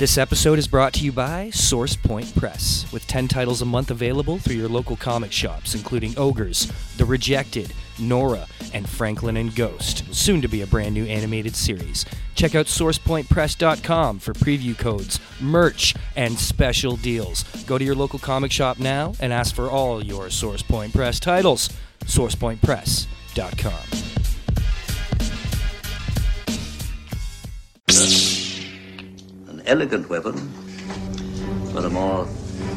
This episode is brought to you by Source Point Press, with 10 titles a month available through your local comic shops, including Ogres, The Rejected, Nora, and Franklin and Ghost, soon to be a brand new animated series. Check out SourcePointPress.com for preview codes, merch, and special deals. Go to your local comic shop now and ask for all your Source Point Press titles. SourcePointPress.com. elegant weapon for a more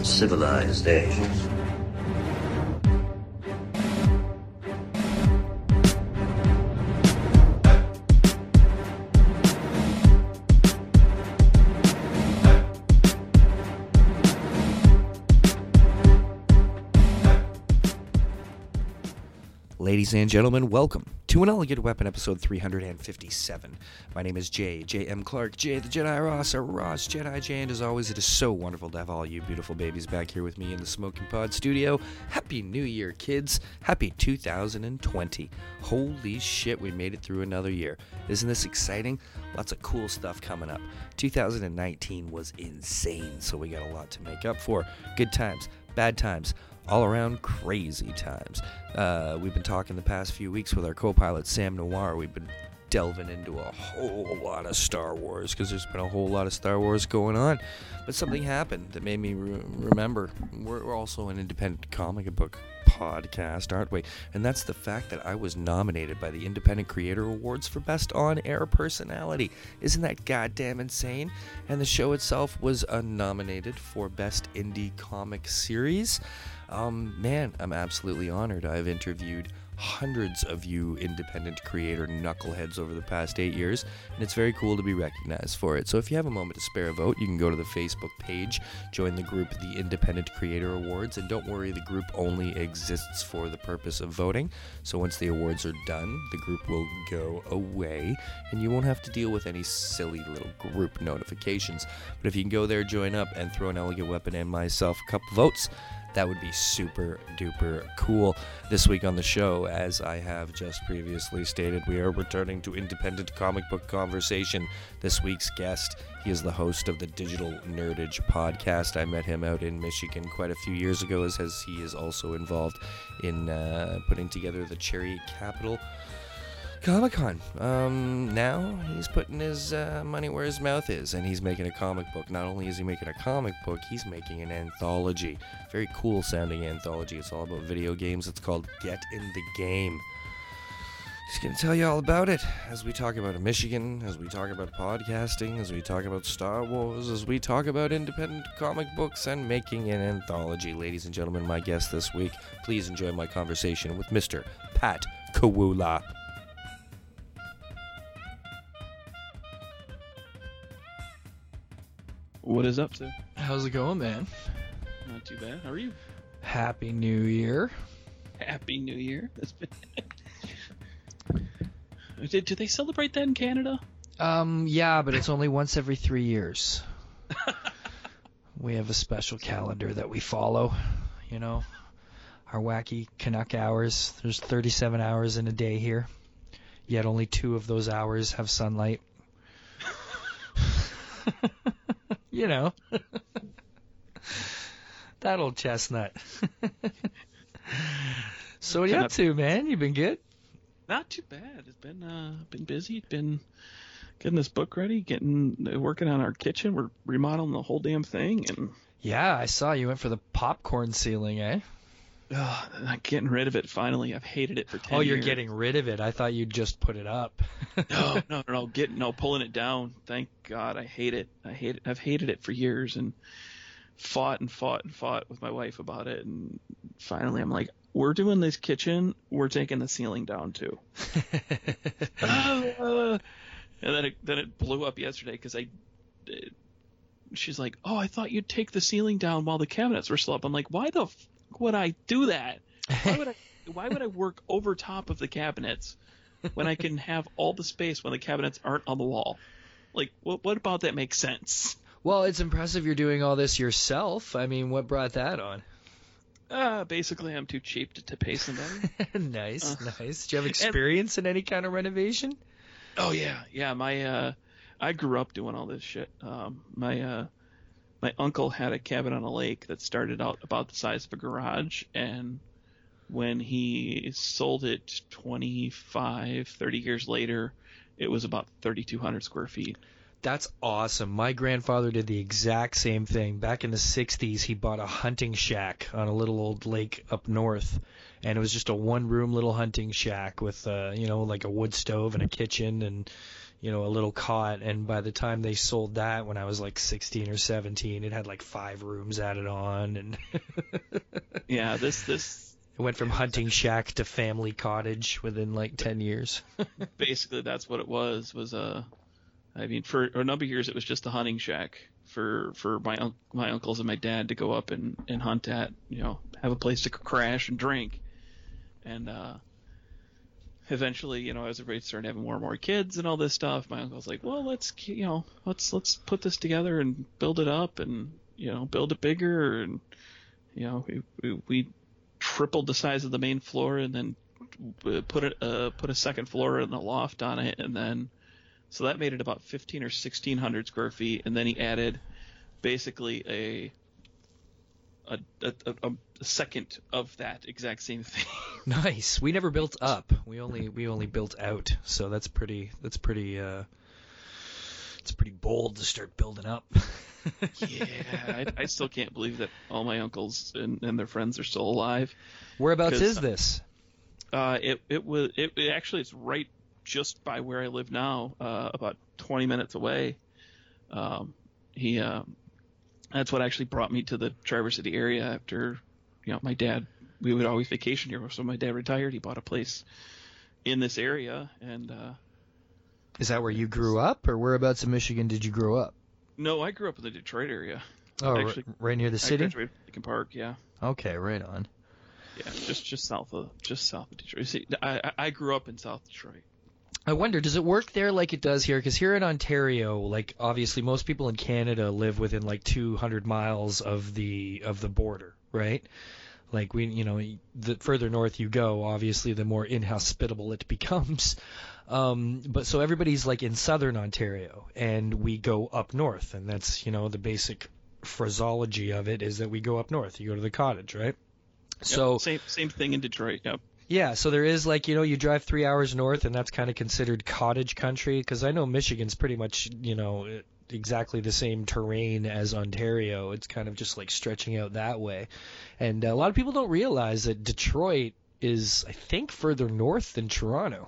civilized age. And gentlemen, welcome to an Elegant Weapon episode 357. My name is Jay, J.M. Clark, Jay the Jedi Ross, or Ross Jedi Jay, and as always, it is so wonderful to have all you beautiful babies back here with me in the Smoking Pod studio. Happy New Year, kids! Happy 2020. Holy shit, we made it through another year. Isn't this exciting? Lots of cool stuff coming up. 2019 was insane, so we got a lot to make up for. Good times, bad times all around crazy times. Uh, we've been talking the past few weeks with our co pilot Sam Noir. We've been delving into a whole lot of Star Wars because there's been a whole lot of Star Wars going on. But something happened that made me re- remember we're, we're also an independent comic book podcast, aren't we? And that's the fact that I was nominated by the Independent Creator Awards for Best On Air Personality. Isn't that goddamn insane? And the show itself was uh, nominated for Best Indie Comic Series. Um, man, I'm absolutely honored. I've interviewed hundreds of you independent creator knuckleheads over the past eight years, and it's very cool to be recognized for it. So if you have a moment to spare a vote, you can go to the Facebook page, join the group The Independent Creator Awards, and don't worry, the group only exists for the purpose of voting. So once the awards are done, the group will go away, and you won't have to deal with any silly little group notifications. But if you can go there, join up, and throw an elegant weapon and myself couple votes, that would be super duper cool. This week on the show, as I have just previously stated, we are returning to independent comic book conversation. This week's guest, he is the host of the Digital Nerdage podcast. I met him out in Michigan quite a few years ago, as, he is also involved in uh, putting together the Cherry Capital. Comic Con. Um, now he's putting his uh, money where his mouth is, and he's making a comic book. Not only is he making a comic book, he's making an anthology. Very cool sounding anthology. It's all about video games. It's called Get in the Game. He's going to tell you all about it as we talk about Michigan, as we talk about podcasting, as we talk about Star Wars, as we talk about independent comic books and making an anthology. Ladies and gentlemen, my guest this week, please enjoy my conversation with Mr. Pat Kawula. What is up, sir? How's it going, man? Not too bad. How are you? Happy New Year. Happy New Year. That's been... Did, do they celebrate that in Canada? Um, yeah, but it's only once every three years. we have a special calendar that we follow, you know. Our wacky Canuck hours. There's 37 hours in a day here, yet only two of those hours have sunlight. you know. that old chestnut. so what are you up to, man? You been good? Not too bad. It's been uh been busy. Been getting this book ready, getting working on our kitchen. We're remodeling the whole damn thing, and Yeah, I saw you went for the popcorn ceiling, eh? Uh, I'm getting rid of it finally. I've hated it for ten Oh, you're years. getting rid of it. I thought you'd just put it up. no, no, no, getting no pulling it down. Thank God, I hate it. I hate it. I've hated it for years and fought and fought and fought with my wife about it. And finally, I'm like, we're doing this kitchen. We're taking the ceiling down too. And then it then it blew up yesterday because I. it- she's like, oh, I thought you'd take the ceiling down while the cabinets were still up. I'm like, why the f- would I do that? Why would I? why would I work over top of the cabinets when I can have all the space when the cabinets aren't on the wall? Like, what, what about that makes sense? well, it's impressive you're doing all this yourself. I mean, what brought that on? Uh, basically, I'm too cheap to, to pay somebody. nice, Uh, nice. Do you have experience in any kind of renovation? oh yeah, yeah. My uh, I grew up doing all this shit. Um, my uh, my uncle had a cabin on a lake that started out about the size of a garage, and when he sold it 25, 30 years later, it was about 3,200 square feet. That's awesome. My grandfather did the exact same thing. Back in the 60s, he bought a hunting shack on a little old lake up north. And it was just a one room little hunting shack with, uh, you know, like a wood stove and a kitchen and, you know, a little cot. And by the time they sold that when I was like 16 or 17, it had like five rooms added on. And Yeah, this this it went from hunting shack to family cottage within like 10 years. basically that's what it was was uh I mean for a number of years it was just a hunting shack for for my un- my uncles and my dad to go up and and hunt at, you know, have a place to crash and drink. And uh eventually, you know, as everybody started having more and more kids and all this stuff, my uncle's like, "Well, let's, you know, let's let's put this together and build it up and, you know, build it bigger and you know, we we, we tripled the size of the main floor and then uh, put it uh, put a second floor and a loft on it and then so that made it about 15 or 1600 square feet and then he added basically a a, a, a, a second of that exact same thing Nice. We never built up. We only we only built out. So that's pretty that's pretty uh it's pretty bold to start building up. yeah I, I still can't believe that all my uncles and, and their friends are still alive Whereabouts is this? Uh, it it was it, it actually it's right just by where I live now, uh, about 20 minutes away. Um, he um, that's what actually brought me to the Traverse City area after you know my dad we would always vacation here, so my dad retired. He bought a place in this area, and uh, Is that where you grew up or whereabouts in Michigan did you grow up? no, I grew up in the Detroit area. Oh, Actually, right near the I city? graduated from Lincoln Park, yeah. Okay, right on. Yeah, just just south of just south of Detroit. See, I I- I grew up in South Detroit. I wonder, does it work there like it does here? Because here in Ontario, like obviously most people in Canada live within like 200 miles of the of the border, right? Like we, you know, the further north you go, obviously the more inhospitable it becomes. Um, but so everybody's like in southern Ontario, and we go up north, and that's you know the basic phraseology of it is that we go up north. You go to the cottage, right? Yep, So same same thing in Detroit. Yep. Yeah, so there is like you know you drive three hours north and that's kind of considered cottage country because I know Michigan's pretty much you know exactly the same terrain as Ontario. It's kind of just like stretching out that way, and a lot of people don't realize that Detroit is I think further north than Toronto.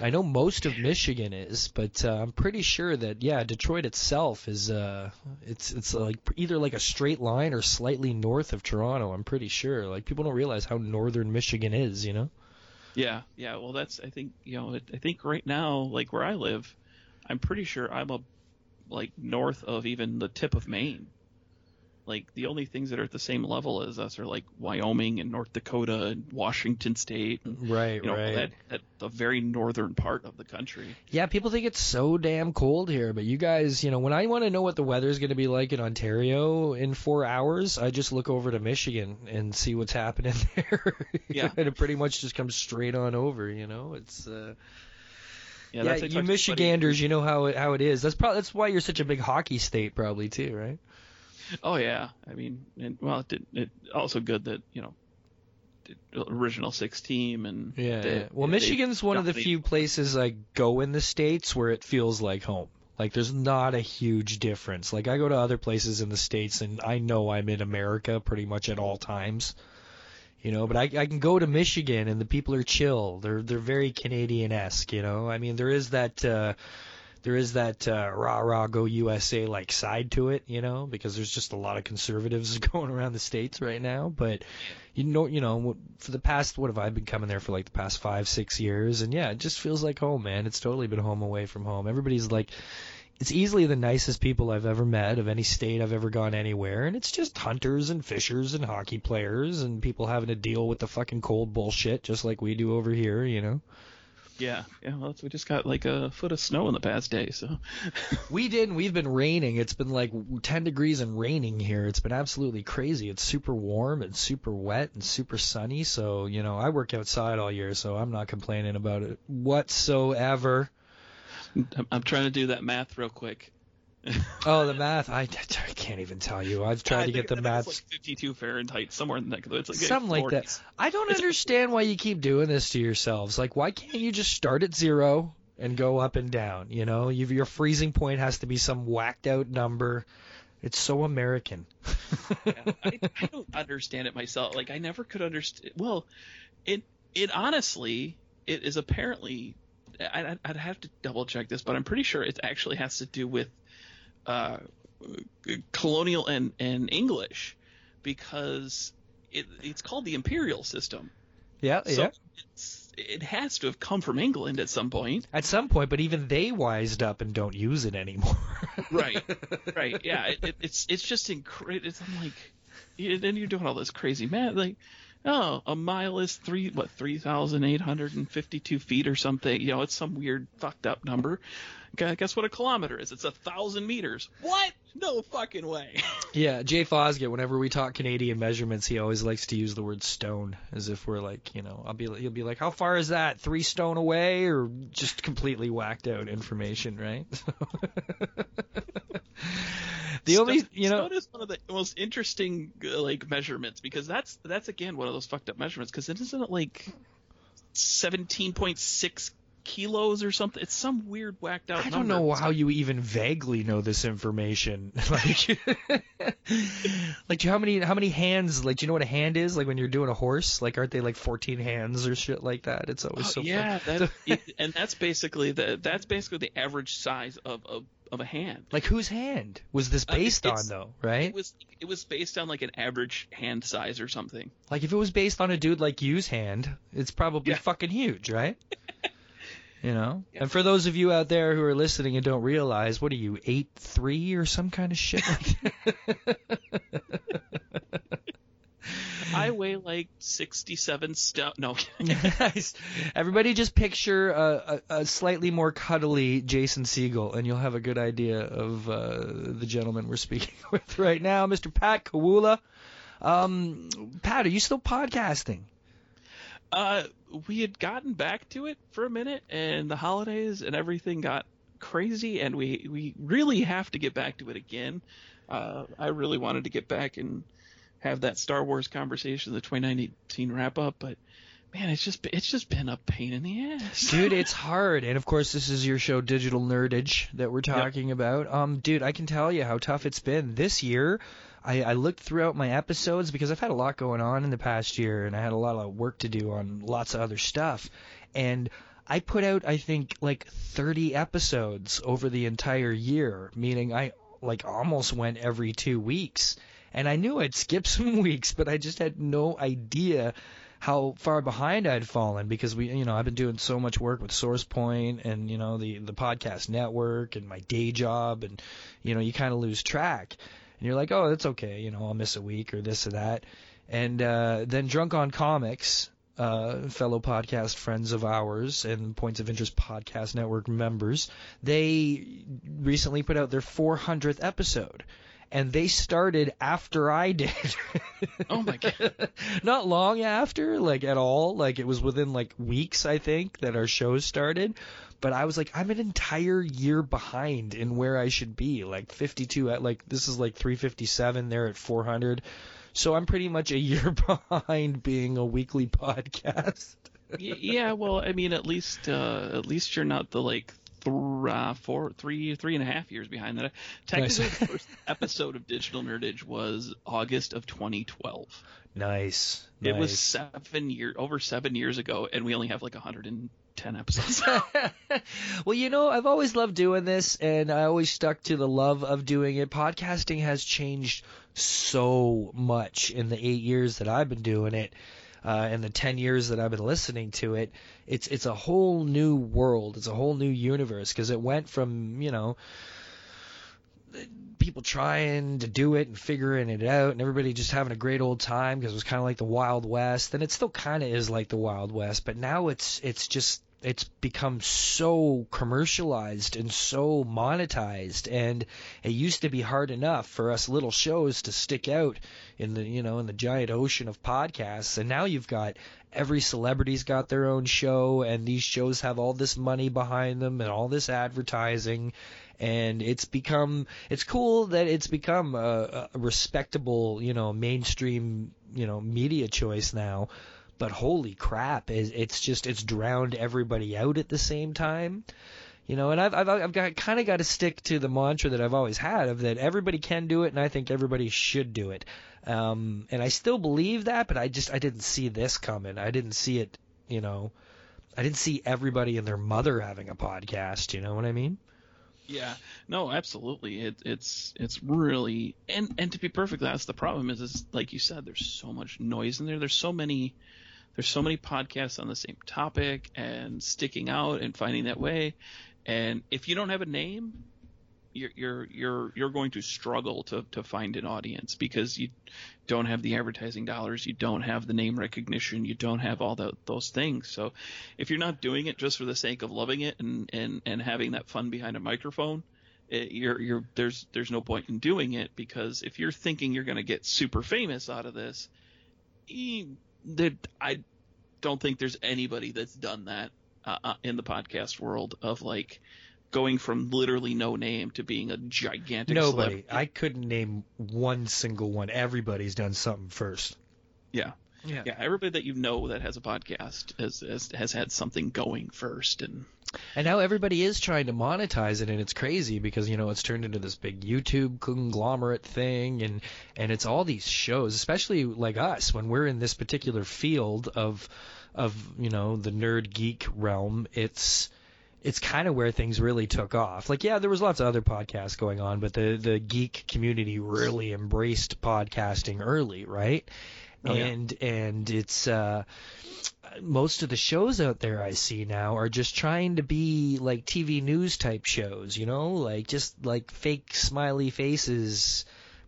I know most of Michigan is, but uh, I'm pretty sure that yeah, Detroit itself is uh, it's it's like either like a straight line or slightly north of Toronto. I'm pretty sure. Like people don't realize how northern Michigan is, you know. Yeah, yeah. Well, that's I think you know I think right now like where I live, I'm pretty sure I'm a like north of even the tip of Maine. Like the only things that are at the same level as us are like Wyoming and North Dakota and Washington State and Right, you know right. that that the very northern part of the country. Yeah, people think it's so damn cold here, but you guys, you know, when I want to know what the weather's going to be like in Ontario in four hours, I just look over to Michigan and see what's happening there. Yeah. and it pretty much just comes straight on over. You know, it's. Uh, Yeah, yeah, that's you talked to somebody- Michiganders, you know how it how it is. That's probably that's why you're such a big hockey state, probably too, right? Oh yeah, I mean, and well, it, did, it also good that you know, original six team and Yeah. they- yeah. Well, they Michigan's one of the few places I go in the states where it feels like home. Like there's not a huge difference. Like I go to other places in the states and I know I'm in America pretty much at all times. You know, but I I can go to Michigan and the people are chill. They're they're very Canadian-esque, you know. I mean, there is that uh there is that uh, rah rah go USA like side to it, you know, because there's just a lot of conservatives going around the states right now. But you know, you know, for the past what have I been coming there for like the past five six years, and yeah, it just feels like home, man. It's totally been home away from home. Everybody's like, it's easily the nicest people I've ever met of any state I've ever gone anywhere, and it's just hunters and fishers and hockey players and people having to deal with the fucking cold bullshit just like we do over here, you know. Yeah, yeah. Well, we just got like a foot of snow in the past day, so We did. and We've been raining. It's been like 10 degrees and raining here. It's been absolutely crazy. It's super warm and super wet and super sunny. So, you know, I work outside all year, so I'm not complaining about it whatsoever. I'm, I'm trying to do that math real quick. Oh, the math. I, I can't even tell you. I've tried I to get the math. It's like 52 Fahrenheit, somewhere in the neck of the It's like Something like that. I don't understand why you keep doing this to yourselves. Like, why can't you just start at zero and go up and down? You know, You've, your freezing point has to be some whacked out number. It's so American. Yeah, I, I don't understand it myself. Like I never could understand. Well, it it honestly it is apparently. I, I'd- I'd have to double check this, but I'm pretty sure it actually has to do with uh, colonial and and English because it it's called the imperial system. yeah, So yeah. it's it has to have come from England at some point. At some point, but even they wised up and don't use it anymore. Right. right. Yeah. It, it, it's it's just incredible. It's I'm like, you- then you're doing all this crazy math. Like, oh, a mile is three what three thousand eight hundred and fifty two feet or something. You know, it's some weird fucked up number. Gu- Guess what a kilometer is? It's a thousand meters. What? No fucking way. Yeah, Jay Fosgate. Whenever we talk Canadian measurements, he always likes to use the word stone, as if we're like, you know, I'll be, he'll be like, how far is that? Three stone away, or just completely whacked out information, right? the only, Stone- you know, stone is one of the most interesting uh, like measurements because that's that's again one of those fucked up measurements because it isn't it like seventeen point six kilos or something. It's some weird whacked out. I don't number. know how you even vaguely know this information. like, like, how many how many hands? Like, do you know what a hand is? Like when you're doing a horse, like aren't they like 14 hands or shit like that? It's always Oh, so yeah, that, it, and that's basically the that's basically the average size of of, of a hand. Like whose hand was this Uh, based on though, right? It was it was based on like an average hand size or something. Like if it was based on a dude like you's hand, it's probably Yeah. fucking huge, right? You know. Yeah. And for those of you out there who are listening and don't realize, what are you eight three or some kind of shit? Like I weigh like sixty seven stone. No, Nice. Everybody just picture a, a, a slightly more cuddly Jason Segel, and you'll have a good idea of uh, the gentleman we're speaking with right now, Mr. Pat Kawula. Um, Pat, are you still podcasting? Uh, we had gotten back to it for a minute, and the holidays and everything got crazy, and we we really have to get back to it again. Uh, I really wanted to get back and have that Star Wars conversation, the 2019 wrap up, but man, it's just it's just been a pain in the ass. dude it's hard and of course this is your show digital nerdage that we're talking about um dude i can tell you how tough it's been this year I, I looked throughout my episodes because i've had a lot going on in the past year and i had a lot of work to do on lots of other stuff. And i put out i think like 30 episodes over the entire year meaning i like almost went every two weeks. And i knew i'd skip some weeks but i just had no idea how far behind I'd fallen because we, you know, I've been doing so much work with SourcePoint and you know the the podcast network and my day job and you know you kind of lose track and you're like, oh, that's okay, you know, I'll miss a week or this or that, and uh, then Drunk on Comics. Uh, fellow podcast friends of ours and Points of Interest Podcast Network members, they recently put out their 400th episode, and they started after I did. Oh my god. Not long after, like at all. Like it was within like weeks, I think, that our shows started. But I was like, I'm an entire year behind in where I should be. Like 52 at like this is like 357. They're at 400. So I'm pretty much a year behind being a weekly podcast. Yeah, well, I mean, at least uh, at least you're not the like th- uh, four, three, three and a half years behind that. Technically, Nice. the first episode of Digital Nerdage was August of 2012. Nice. It was seven year over seven years ago, and we only have like 110 episodes. well, you know, I've always loved doing this, and I always stuck to the love of doing it. Podcasting has changed so much in the eight years that I've been doing it, uh, and the ten years that I've been listening to it. It's it's a whole new world. It's a whole new universe because it went from you know people trying to do it and figuring it out and everybody just having a great old time because it was kind of like the wild west and it still kind of is like the wild west but now it's it's just it's become so commercialized and so monetized and it used to be hard enough for us little shows to stick out in the you know in the giant ocean of podcasts. And now you've got every celebrity's got their own show and these shows have all this money behind them and all this advertising. And it's become it's cool that it's become a, a respectable you know mainstream you know media choice now but holy crap, it's just it's drowned everybody out at the same time. You know, and I've I've, I've got kind of got to stick to the mantra that I've always had of that everybody can do it, and I think everybody should do it. Um, and I still believe that, but I just I didn't see this coming. I didn't see it. You know, I didn't see everybody and their mother having a podcast. You know what I mean? Yeah, no, absolutely. It, it's it's really and and to be perfectly honest, the problem is is like you said, there's so much noise in there. There's so many there's so many podcasts on the same topic and sticking out and finding that way. And if you don't have a name, you're you're you're you're going to struggle to to find an audience because you don't have the advertising dollars, you don't have the name recognition, you don't have all the, those things. So if you're not doing it just for the sake of loving it and and and having that fun behind a microphone, it, you're you're there's there's no point in doing it because if you're thinking you're going to get super famous out of this, eh, that I don't think there's anybody that's done that uh, uh, in the podcast world of like going from literally no name to being a gigantic nobody. Celebrity. I couldn't name one single one. Everybody's done something first. Yeah. Yeah. yeah, everybody that you know that has a podcast has, has has had something going first, and and now everybody is trying to monetize it, and it's crazy because you know it's turned into this big YouTube conglomerate thing, and and it's all these shows, especially like us when we're in this particular field of of you know the nerd geek realm. It's it's kind of where things really took off. Like, yeah, there was lots of other podcasts going on, but the the geek community really embraced podcasting early, right? Oh, and yeah. and it's uh most of the shows out there I see now are just trying to be like TV news type shows, you know, like just like fake smiley faces,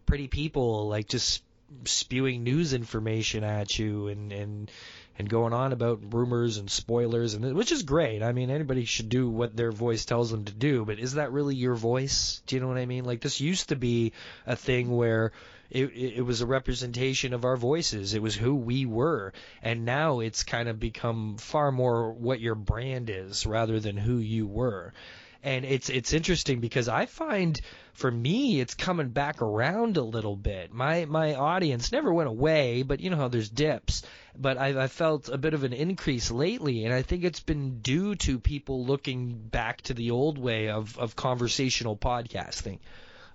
pretty people, like just spewing news information at you and and and going on about rumors and spoilers and which is great. I mean, anybody should do what their voice tells them to do, but is that really your voice? Do you know what I mean? Like this used to be a thing where it, it was a representation of our voices. It was who we were. And now it's kind of become far more what your brand is rather than who you were. And it's it's interesting because I find for me it's coming back around a little bit. My my audience never went away, but you know how there's dips. But I've, i felt a bit of an increase lately, and I think it's been due to people looking back to the old way of, of conversational podcasting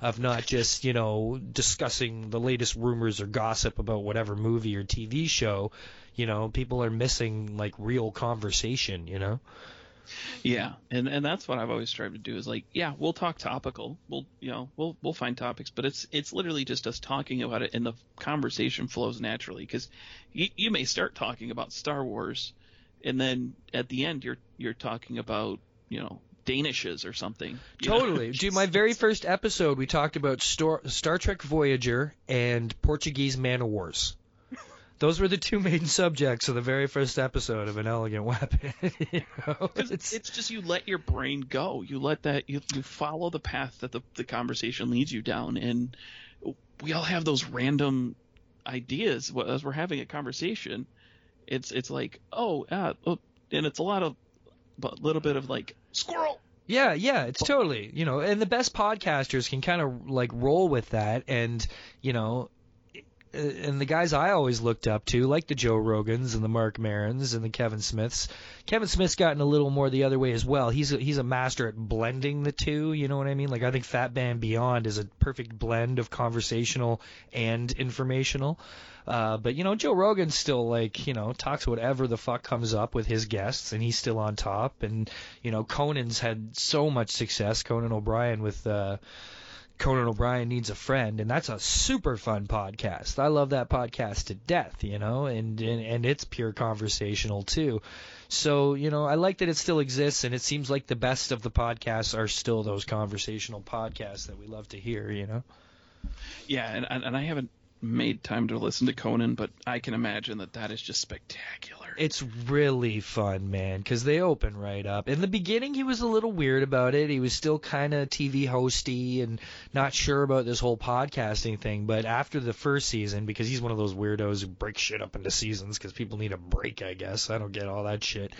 of not just you know discussing the latest rumors or gossip about whatever movie or TV show. You know, people are missing like real conversation. You know. Yeah, and and that's what I've always tried to do is like, yeah, we'll talk topical. We'll you know we'll we'll find topics, but it's it's literally just us talking about it, and the conversation flows naturally because you you may start talking about Star Wars, and then at the end you're you're talking about you know Danishes or something. Totally. Dude, my very first episode, we talked about Star, Star Trek Voyager and Portuguese Man o' Wars. Those were the two main subjects of the very first episode of An Elegant Weapon. you know? it's, it's just you let your brain go. You let that you you follow the path that the the conversation leads you down, and we all have those random ideas as we're having a conversation. It's it's like oh yeah, oh, and it's a lot of but a little bit of like squirrel. Yeah, yeah, it's totally, you know, and the best podcasters can kind of like roll with that and, you know, uh, and the guys I always looked up to, like the Joe Rogans and the Mark Marons and the Kevin Smiths. Kevin Smith's gotten a little more the other way as well. He's a, he's a master at blending the two. You know what I mean? Like I think Fatman Beyond is a perfect blend of conversational and informational. Uh, but you know, Joe Rogan still like you know talks whatever the fuck comes up with his guests, and he's still on top. And you know, Conan's had so much success. Conan O'Brien with. Uh, Conan O'Brien needs a friend, and that's a super fun podcast. I love that podcast to death, you know, and and, and it's pure conversational too. So you know, I like that it still exists, and it seems like the best of the podcasts are still those conversational podcasts that we love to hear, you know. Yeah, and and I haven't made time to listen to Conan, but I can imagine that that is just spectacular. It's really fun, man, because they open right up. In the beginning, he was a little weird about it. He was still kind of TV hosty and not sure about this whole podcasting thing. But after the first season, because he's one of those weirdos who breaks shit up into seasons because people need a break, I guess. I don't get all that shit.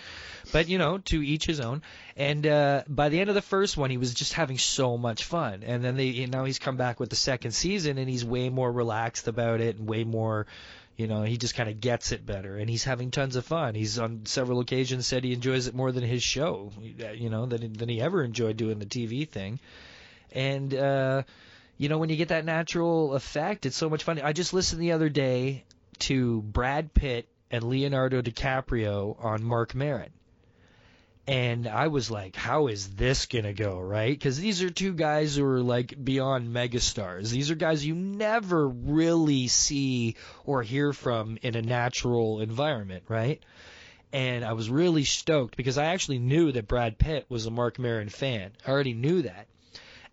But, you know, to each his own. And uh, by the end of the first one, he was just having so much fun. And then they, you know, he's come back with the second season and he's way more relaxed about it and way more you know, he just kind of gets it better, and he's having tons of fun. He's on several occasions said he enjoys it more than his show, you know, than than he ever enjoyed doing the TV thing. And uh, you know, when you get that natural effect, it's so much fun. I just listened the other day to Brad Pitt and Leonardo DiCaprio on Mark Maron and I was like, how is this gonna go, right? Because these are two guys who are like beyond megastars. These are guys you never really see or hear from in a natural environment, right? And I was really stoked because I actually knew that Brad Pitt was a Mark Maron fan. I already knew that.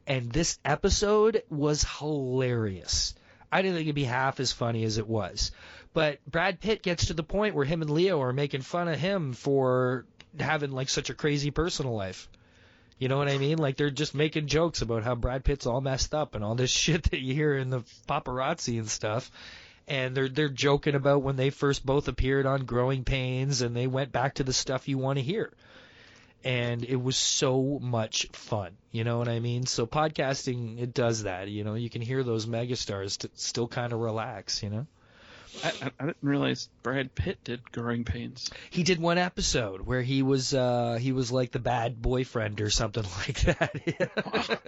And this episode was hilarious. I didn't think it'd be half as funny as it was. But Brad Pitt gets to the point where him and Leo are making fun of him for having like such a crazy personal life. You know what I mean? Like they're just making jokes about how Brad Pitt's all messed up and all this shit that you hear in the paparazzi and stuff. And they're they're joking about when they first both appeared on Growing Pains and they went back to the stuff you want to hear. And it was so much fun. You know what I mean? So podcasting it does that. You know, you can hear those megastars t- still kind of relax. You know. I, I, didn't realize Brad Pitt did Growing Pains. He did one episode where he was uh he was like the bad boyfriend or something like that.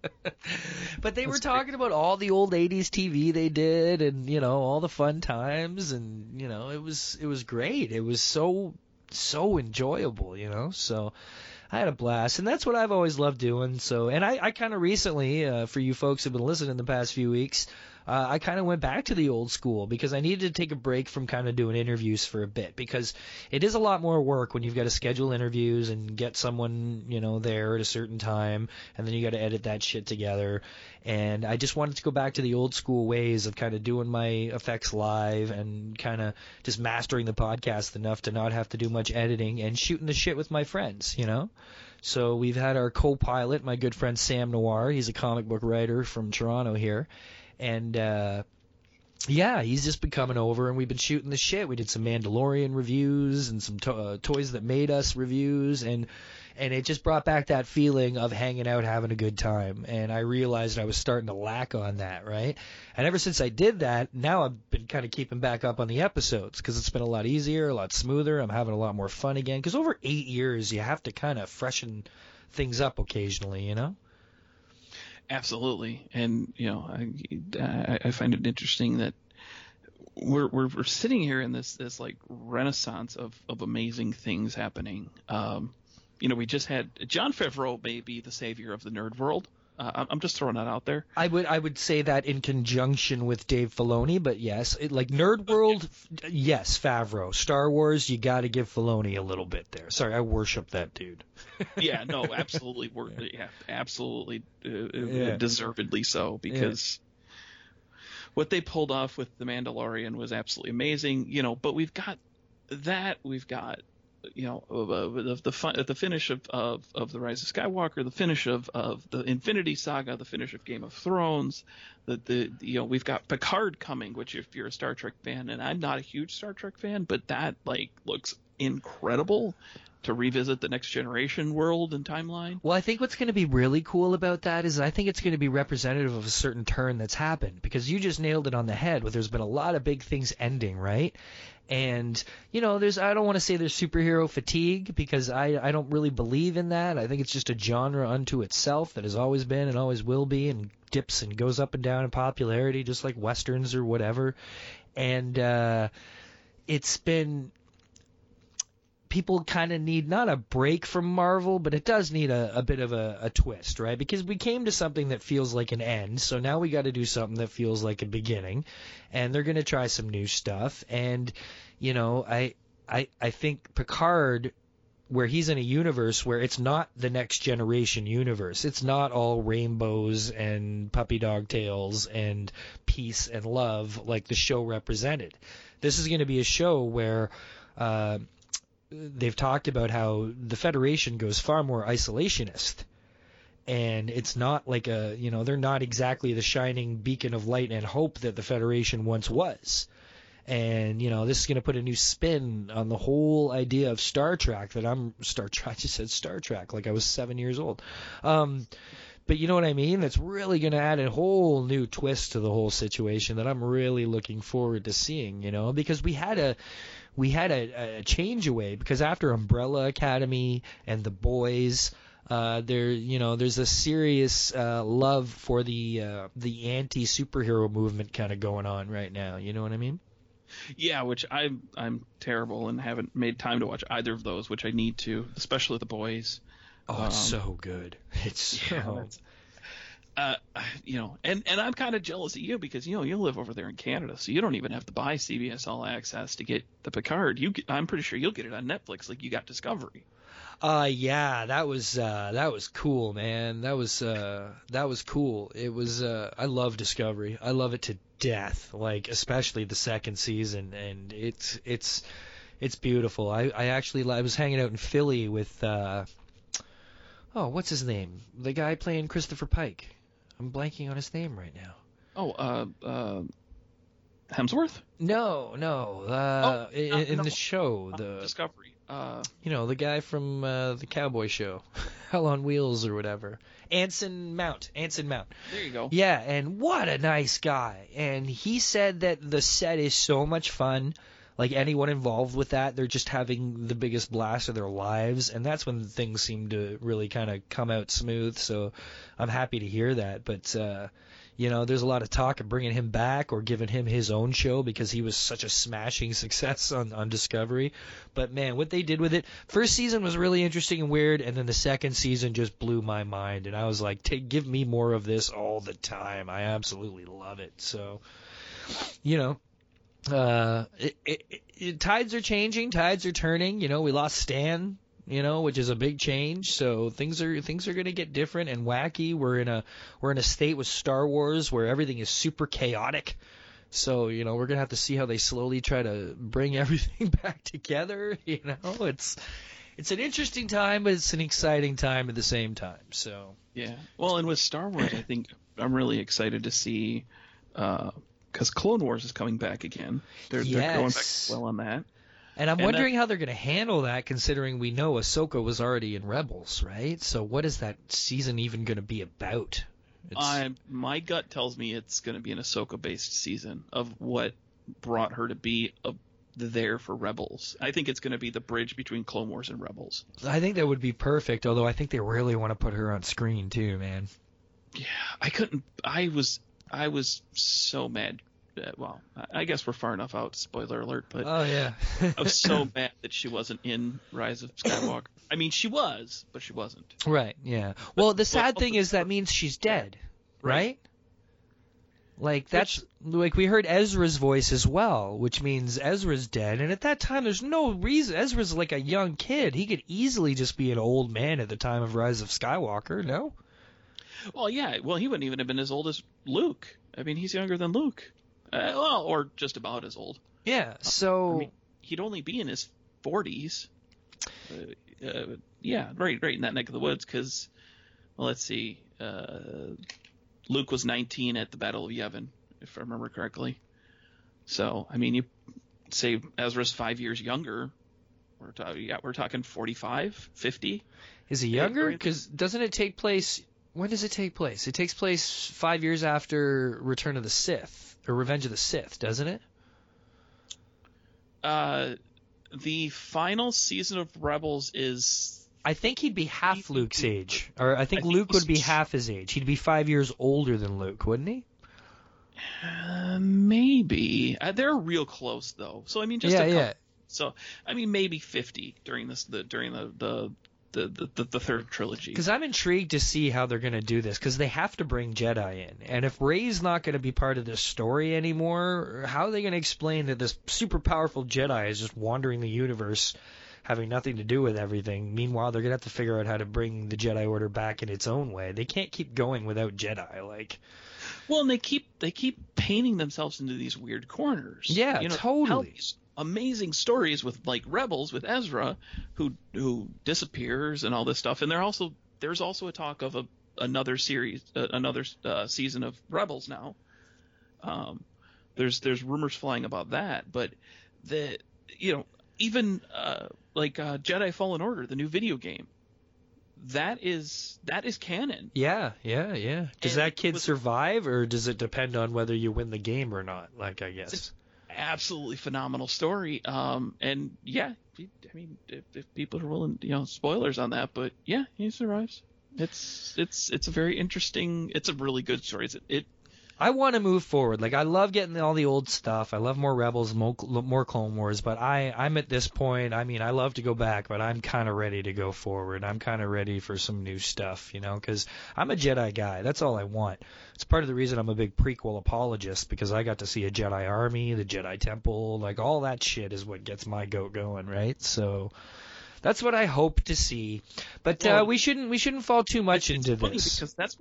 but they were talking about all the old 80s TV they did and you know all the fun times and you know it was it was great. It was so so enjoyable, you know. So I had a blast, and that's what I've always loved doing. So, and I, I kind of recently, uh, for you folks who've been listening the past few weeks, uh, I kind of went back to the old school because I needed to take a break from kind of doing interviews for a bit because it is a lot more work when you've got to schedule interviews and get someone, you know, there at a certain time and then you got to edit that shit together. And I just wanted to go back to the old school ways of kind of doing my effects live and kind of just mastering the podcast enough to not have to do much editing and shooting the shit with my friends, you know? So we've had our co-pilot, my good friend Sam Noir. He's a comic book writer from Toronto here, and uh, yeah, he's just been coming over, and we've been shooting the shit. We did some Mandalorian reviews and some to- uh, Toys That Made Us reviews, and and it just brought back that feeling of hanging out, having a good time. And I realized I was starting to lack on that, right? And ever since I did that, now I've been kind of keeping back up on the episodes because it's been a lot easier, a lot smoother. I'm having a lot more fun again. Because over eight years, you have to kind of freshen things up occasionally, you know? Absolutely, and you know, I, I find it interesting that we're, we're we're sitting here in this this like renaissance of of amazing things happening. Um, you know, we just had Jon Favreau may be the savior of the nerd world. Uh, I'm just throwing that out there. I would I would say that in conjunction with Dave Filoni, but yes, it, like Nerd World, yes, Favreau. Star Wars, you got to give Filoni a little bit there. Sorry, I worship that dude. yeah, no, absolutely, worth yeah. yeah, absolutely, uh, uh, yeah. deservedly so because what they pulled off with the Mandalorian was absolutely amazing. You know, but we've got that, we've got you know, the the, the finish of, of, of the Rise of Skywalker, the finish of, of the Infinity Saga, the finish of Game of Thrones, the, the you know we've got Picard coming, which if you're a Star Trek fan, and I'm not a huge Star Trek fan, but that like looks incredible to revisit the next generation world and timeline. Well, I think what's going to be really cool about that is I think it's going to be representative of a certain turn that's happened because you just nailed it on the head. Where there's been a lot of big things ending, right? And you know, there's I don't want to say there's superhero fatigue because I I don't really believe in that. I think it's just a genre unto itself that has always been and always will be and dips and goes up and down in popularity just like westerns or whatever. And uh it's been people kind of need not a break from Marvel, but it does need a, a bit of a, a, twist, right? Because we came to something that feels like an end, so now we got to do something that feels like a beginning, and they're going to try some new stuff. And you know, I I I think Picard. Where he's in a universe where it's not the next generation universe. It's not all rainbows and puppy dog tails and peace and love like the show represented. This is going to be a show where uh, they've talked about how the Federation goes far more isolationist. And it's not like a, you know, they're not exactly the shining beacon of light and hope that the Federation once was. And, you know, this is going to put a new spin on the whole idea of Star Trek that I'm, Star Trek, I just said Star Trek like I was seven years old. Um, but you know what I mean? That's really going to add a whole new twist to the whole situation that I'm really looking forward to seeing, you know, because we had a, we had a, a change away because after Umbrella Academy and The Boys, uh, there, you know, there's a serious uh, love for the uh, the anti superhero movement kind of going on right now. You know what I mean? Yeah, which I'm I'm terrible and haven't made time to watch either of those, which I need to, especially the boys. Oh, it's Um, so good. It's so. Yeah, that's- uh, you know, and and I'm kind of jealous of you because you know you live over there in Canada, so you don't even have to buy CBS All Access to get the Picard. You, I'm pretty sure you'll get it on Netflix, like you got Discovery. Uh yeah, that was uh that was cool, man. That was uh that was cool. It was uh I love Discovery. I love it to death. Like especially the second season and it's it's it's beautiful. I I actually I was hanging out in Philly with uh Oh, what's his name? The guy playing Christopher Pike. I'm blanking on his name right now. Oh, uh, uh, Hemsworth, No, no. Uh Oh, in, in no. the show, Uh, the Discovery. Uh, you know, the guy from uh, the Cowboy Show, Hell on Wheels or whatever. Anson Mount. Anson Mount. there you go. Yeah, and what a nice guy. And he said that the set is so much fun. Like anyone involved with that, they're just having the biggest blast of their lives, and that's when things seem to really kind of come out smooth. So I'm happy to hear that. But uh, you know, there's a lot of talk of bringing him back or giving him his own show because he was such a smashing success on on Discovery. But man, what they did with it, first season was really interesting and weird, and then the second season just blew my mind, and I was like, Take, give me more of this all the time. I absolutely love it. So, you know. Uh, it, it, it, tides are changing, tides are turning. You know, we lost Stan, you know, which is a big change. So things are things are going to get different and wacky. We're in a we're in a state with Star Wars where everything is super chaotic. So you know, we're gonna have to see how they slowly try to bring everything back together. You know, it's it's an interesting time, but it's an exciting time at the same time. So Yeah. Well, and with Star Wars, I think I'm really excited to see, because Clone Wars is coming back again. They're, they're going back Yes. well on that. And I'm And wondering how they're going to handle that, considering we know Ahsoka was already in Rebels, right? So what is that season even going to be about? I my gut tells me it's going to be an Ahsoka based season of what brought her to be a, there for Rebels. I think it's going to be the bridge between Clone Wars and Rebels. I think that would be perfect. Although I think they really want to put her on screen too, man. Yeah, I couldn't. I was I was so mad. Uh, well, I guess we're far enough out. Spoiler alert, but Oh yeah. I was so mad that she wasn't in Rise of Skywalker. I mean, she was, but she wasn't. right. Yeah. Well, the sad but- thing is that means she's dead, right? Right. Like that's like we heard Ezra's voice as well, which means Ezra's dead. And at that time, there's no reason. Ezra's like a young kid. He could easily just be an old man at the time of Rise of Skywalker. No. Well, yeah. Well, he wouldn't even have been as old as Luke. I mean, he's younger than Luke. Uh, well, or just about as old. Yeah. So. I mean, he'd only be in his 40s. Uh, uh, yeah, right, right in that neck of the woods. Because, well, let's see. Uh, Luke was 19 at the Battle of Yavin, if I remember correctly. So, I mean, you say Ezra's five years younger. We're talking, yeah, we're talking 45, 50. Is he younger? Because doesn't it take place? When does it take place? It takes place five years after Return of the Sith or Revenge of the Sith, doesn't it? Uh, the final season of Rebels is I think he'd be half Luke's age, or I think I think Luke would be half his age. He'd be five years older than Luke, wouldn't he? uh, maybe uh, they're real close though. So I mean, just yeah, a couple yeah. So I mean, maybe fifty during this the during the the the the, the, third trilogy. Because I'm intrigued to see how they're going to do this, because they have to bring Jedi in, and if Rey's not going to be part of this story anymore, how are they going to explain that this super powerful Jedi is just wandering the universe, having nothing to do with everything? Meanwhile, they're going to have to figure out how to bring the Jedi Order back in its own way. They can't keep going without Jedi. Like, Well, and they keep they keep painting themselves into these weird corners. Yeah, you know, totally. Amazing stories with like Rebels with Ezra, who who disappears and all this stuff. And there also there's also a talk of a another series, uh, another uh, season of Rebels now. Um, there's there's rumors flying about that, but the you know even uh, like uh, Jedi Fallen Order, the new video game, that is that is canon. Yeah, yeah, yeah. Does And that kid survive, or does it depend on whether you win the game or not? Like, I guess. Absolutely phenomenal story. Um, and yeah, I mean, if, if people are willing, you know, spoilers on that, but yeah, he survives. It's it's it's a very interesting. It's a really good story. It's, it I want to move forward. Like I love getting all the old stuff. I love more Rebels, mo- more Clone Wars. But I, I'm at this point. I mean, I love to go back, but I'm kind of ready to go forward. I'm kind of ready for some new stuff, you know, because I'm a Jedi guy. That's all I want. It's part of the reason I'm a big prequel apologist because I got to see a Jedi army, the Jedi Temple, like all that shit is what gets my goat going, right? So. That's what I hope to see, but uh, we shouldn't we shouldn't fall too much into this. because that's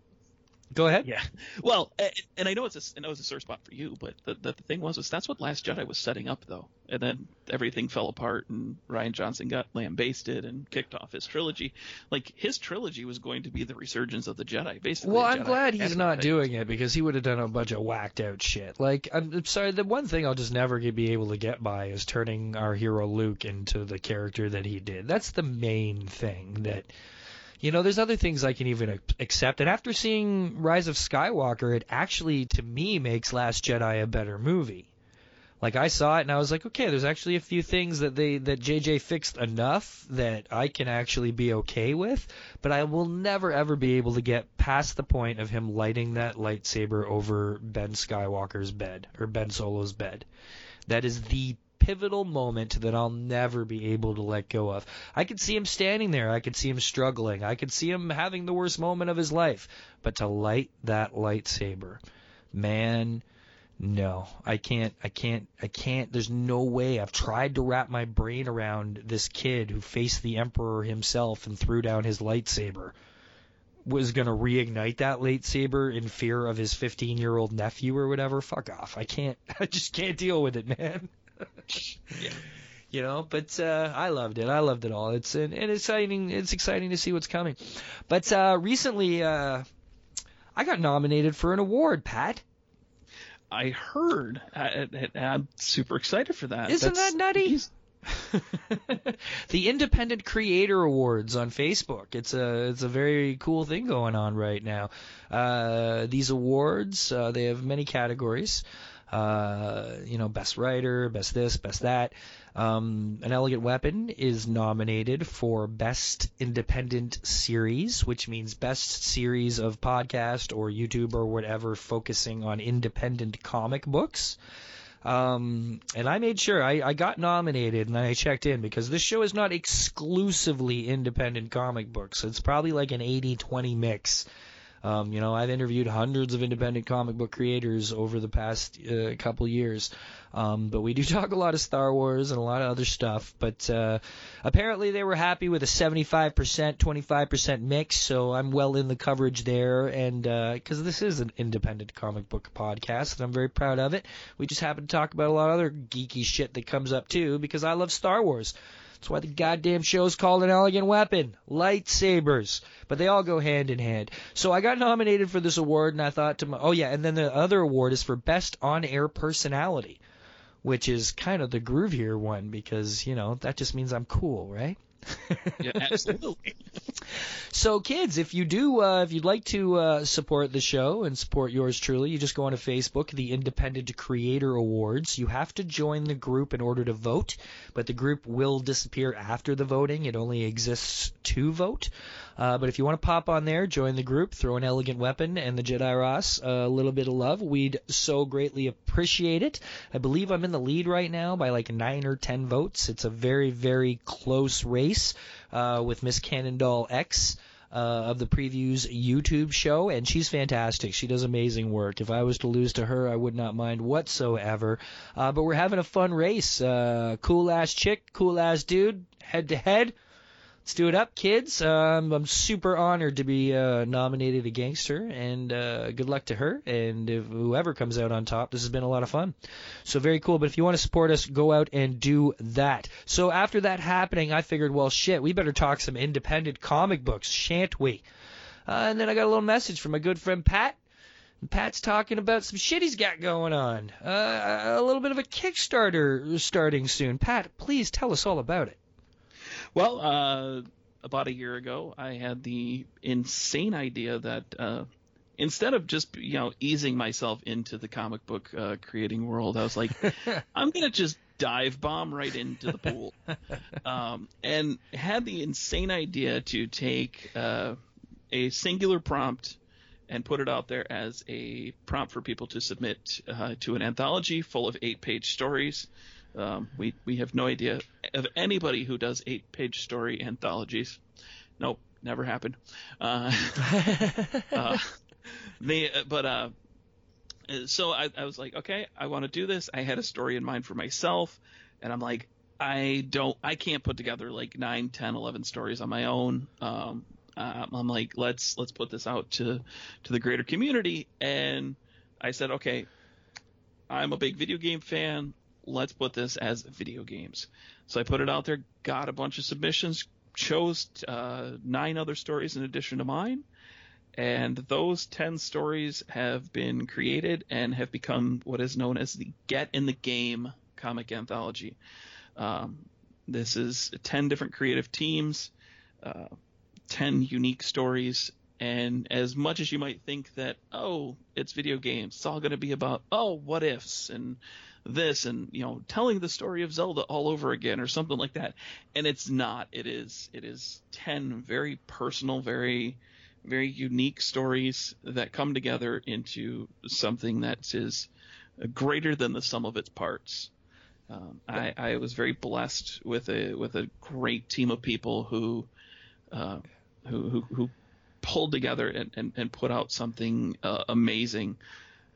Go ahead. Yeah. Well, and I know it's a, I know it's a sore spot for you, but the, the, the thing was, is that's what Last Jedi was setting up, though. And then everything fell apart, and Rian Johnson got lambasted and kicked off his trilogy. Like his trilogy was going to be the resurgence of the Jedi, basically. Well, I'm Jedi glad he's not doing it because he would have done a bunch of whacked out shit. Like, I'm, I'm sorry, the one thing I'll just never be able to get by is turning our hero Luke into the character that he did. That's the main thing that. You know, there's other things I can even accept. And after seeing Rise of Skywalker, it actually, to me, makes Last Jedi a better movie. Like I saw it and I was like, okay, there's actually a few things that they that JJ fixed enough that I can actually be okay with, but I will never ever be able to get past the point of him lighting that lightsaber over Ben Skywalker's bed or Ben Solo's bed. That is the pivotal moment that I'll never be able to let go of. I could see him standing there, I could see him struggling, I could see him having the worst moment of his life, but to light that lightsaber, man, no, I can't. I can't. I can't. There's no way. I've tried to wrap my brain around this kid who faced the Emperor himself and threw down his lightsaber. Was gonna reignite that lightsaber in fear of his 15 year old nephew or whatever. Fuck off. I can't. I just can't deal with it, man. You know, but uh, I loved it. I loved it all. It's and, and exciting. It's exciting to see what's coming. But uh, recently, uh, I got nominated for an award, Pat. I heard. I, I'm super excited for that. Isn't That's- that nutty? the Independent Creator Awards on Facebook. It's a it's a very cool thing going on right now. Uh, these awards uh, they have many categories. Uh, you know, best writer, best this, best that. Um, An Elegant Weapon is nominated for best independent series, which means best series of podcast or YouTube or whatever focusing on independent comic books. Um, and I made sure I, I got nominated and I checked in because this show is not exclusively independent comic books. It's probably like an 80-20 mix. Um, you know, I've interviewed hundreds of independent comic book creators over the past uh, couple years, um, but we do talk a lot of Star Wars and a lot of other stuff. But uh, apparently, they were happy with a 75%, 25% mix, so I'm well in the coverage there. And because this is an independent comic book podcast, and I'm very proud of it. We just happen to talk about a lot of other geeky shit that comes up too, because I love Star Wars. That's why the goddamn show's called An Elegant Weapon. Lightsabers. But they all go hand in hand. So I got nominated for this award, and I thought to my, oh yeah, and then the other award is for Best On-Air Personality, which is kind of the groovier one because, you know, that just means I'm cool, right? Yeah, absolutely. So, kids, if you do, uh, if you'd like to uh, support the show and support yours truly, you just go onto Facebook, the Independent Creator Awards. You have to join the group in order to vote, but the group will disappear after the voting. It only exists to vote. Uh, but if you want to pop on there, join the group, throw an elegant weapon and the Jedi Ross a little bit of love. We'd so greatly appreciate it. I believe I'm in the lead right now by like nine or ten votes. It's a very, very close race uh, with Miss Cannondale X. Uh, of the previews YouTube show, and she's fantastic. She does amazing work. If I was to lose to her, I would not mind whatsoever. Uh, but we're having a fun race. Uh, cool ass chick, cool ass dude, head to head. Let's do it up, kids. Um, I'm super honored to be uh, nominated a gangster, and uh, good luck to her and whoever comes out on top. This has been a lot of fun. So very cool. But if you want to support us, go out and do that. So after that happening, I figured, well, shit, we better talk some independent comic books, shan't we? Uh, and then I got a little message from my good friend Pat. Pat's talking about some shit he's got going on. Uh, a little bit of a Kickstarter starting soon. Pat, please tell us all about it. Well, uh, about a year ago, I had the insane idea that uh, instead of just you know easing myself into the comic book uh, creating world, I was like, I'm gonna just dive bomb right into the pool, um, and had the insane idea to take uh, a singular prompt and put it out there as a prompt for people to submit uh, to an anthology full of eight-page stories. Um, we we have no idea of anybody who does eight-page story anthologies. Nope, never happened. Uh, uh, the, but uh, so I, I was like, okay, I want to do this. I had a story in mind for myself, and I'm like, I don't, I can't put together like nine, ten, eleven stories on my own. Um, uh, I'm like, let's let's put this out to to the greater community. And I said, okay, I'm a big video game fan. Let's put this as video games. So I put it out there, got a bunch of submissions, chose uh, nine other stories in addition to mine, and those 10 stories have been created and have become what is known as the Get in the Game comic anthology. Um, this is 10 different creative teams, uh, 10 unique stories, and as much as you might think that, oh, it's video games, it's all going to be about, oh, what ifs and this and you know telling the story of Zelda all over again or something like that. And it's not. It is it is 10 very personal very very unique stories that come together into something that is greater than the sum of its parts. Um, I, I was very blessed with a with a great team of people who uh, who, who who pulled together and, and, and put out something uh, amazing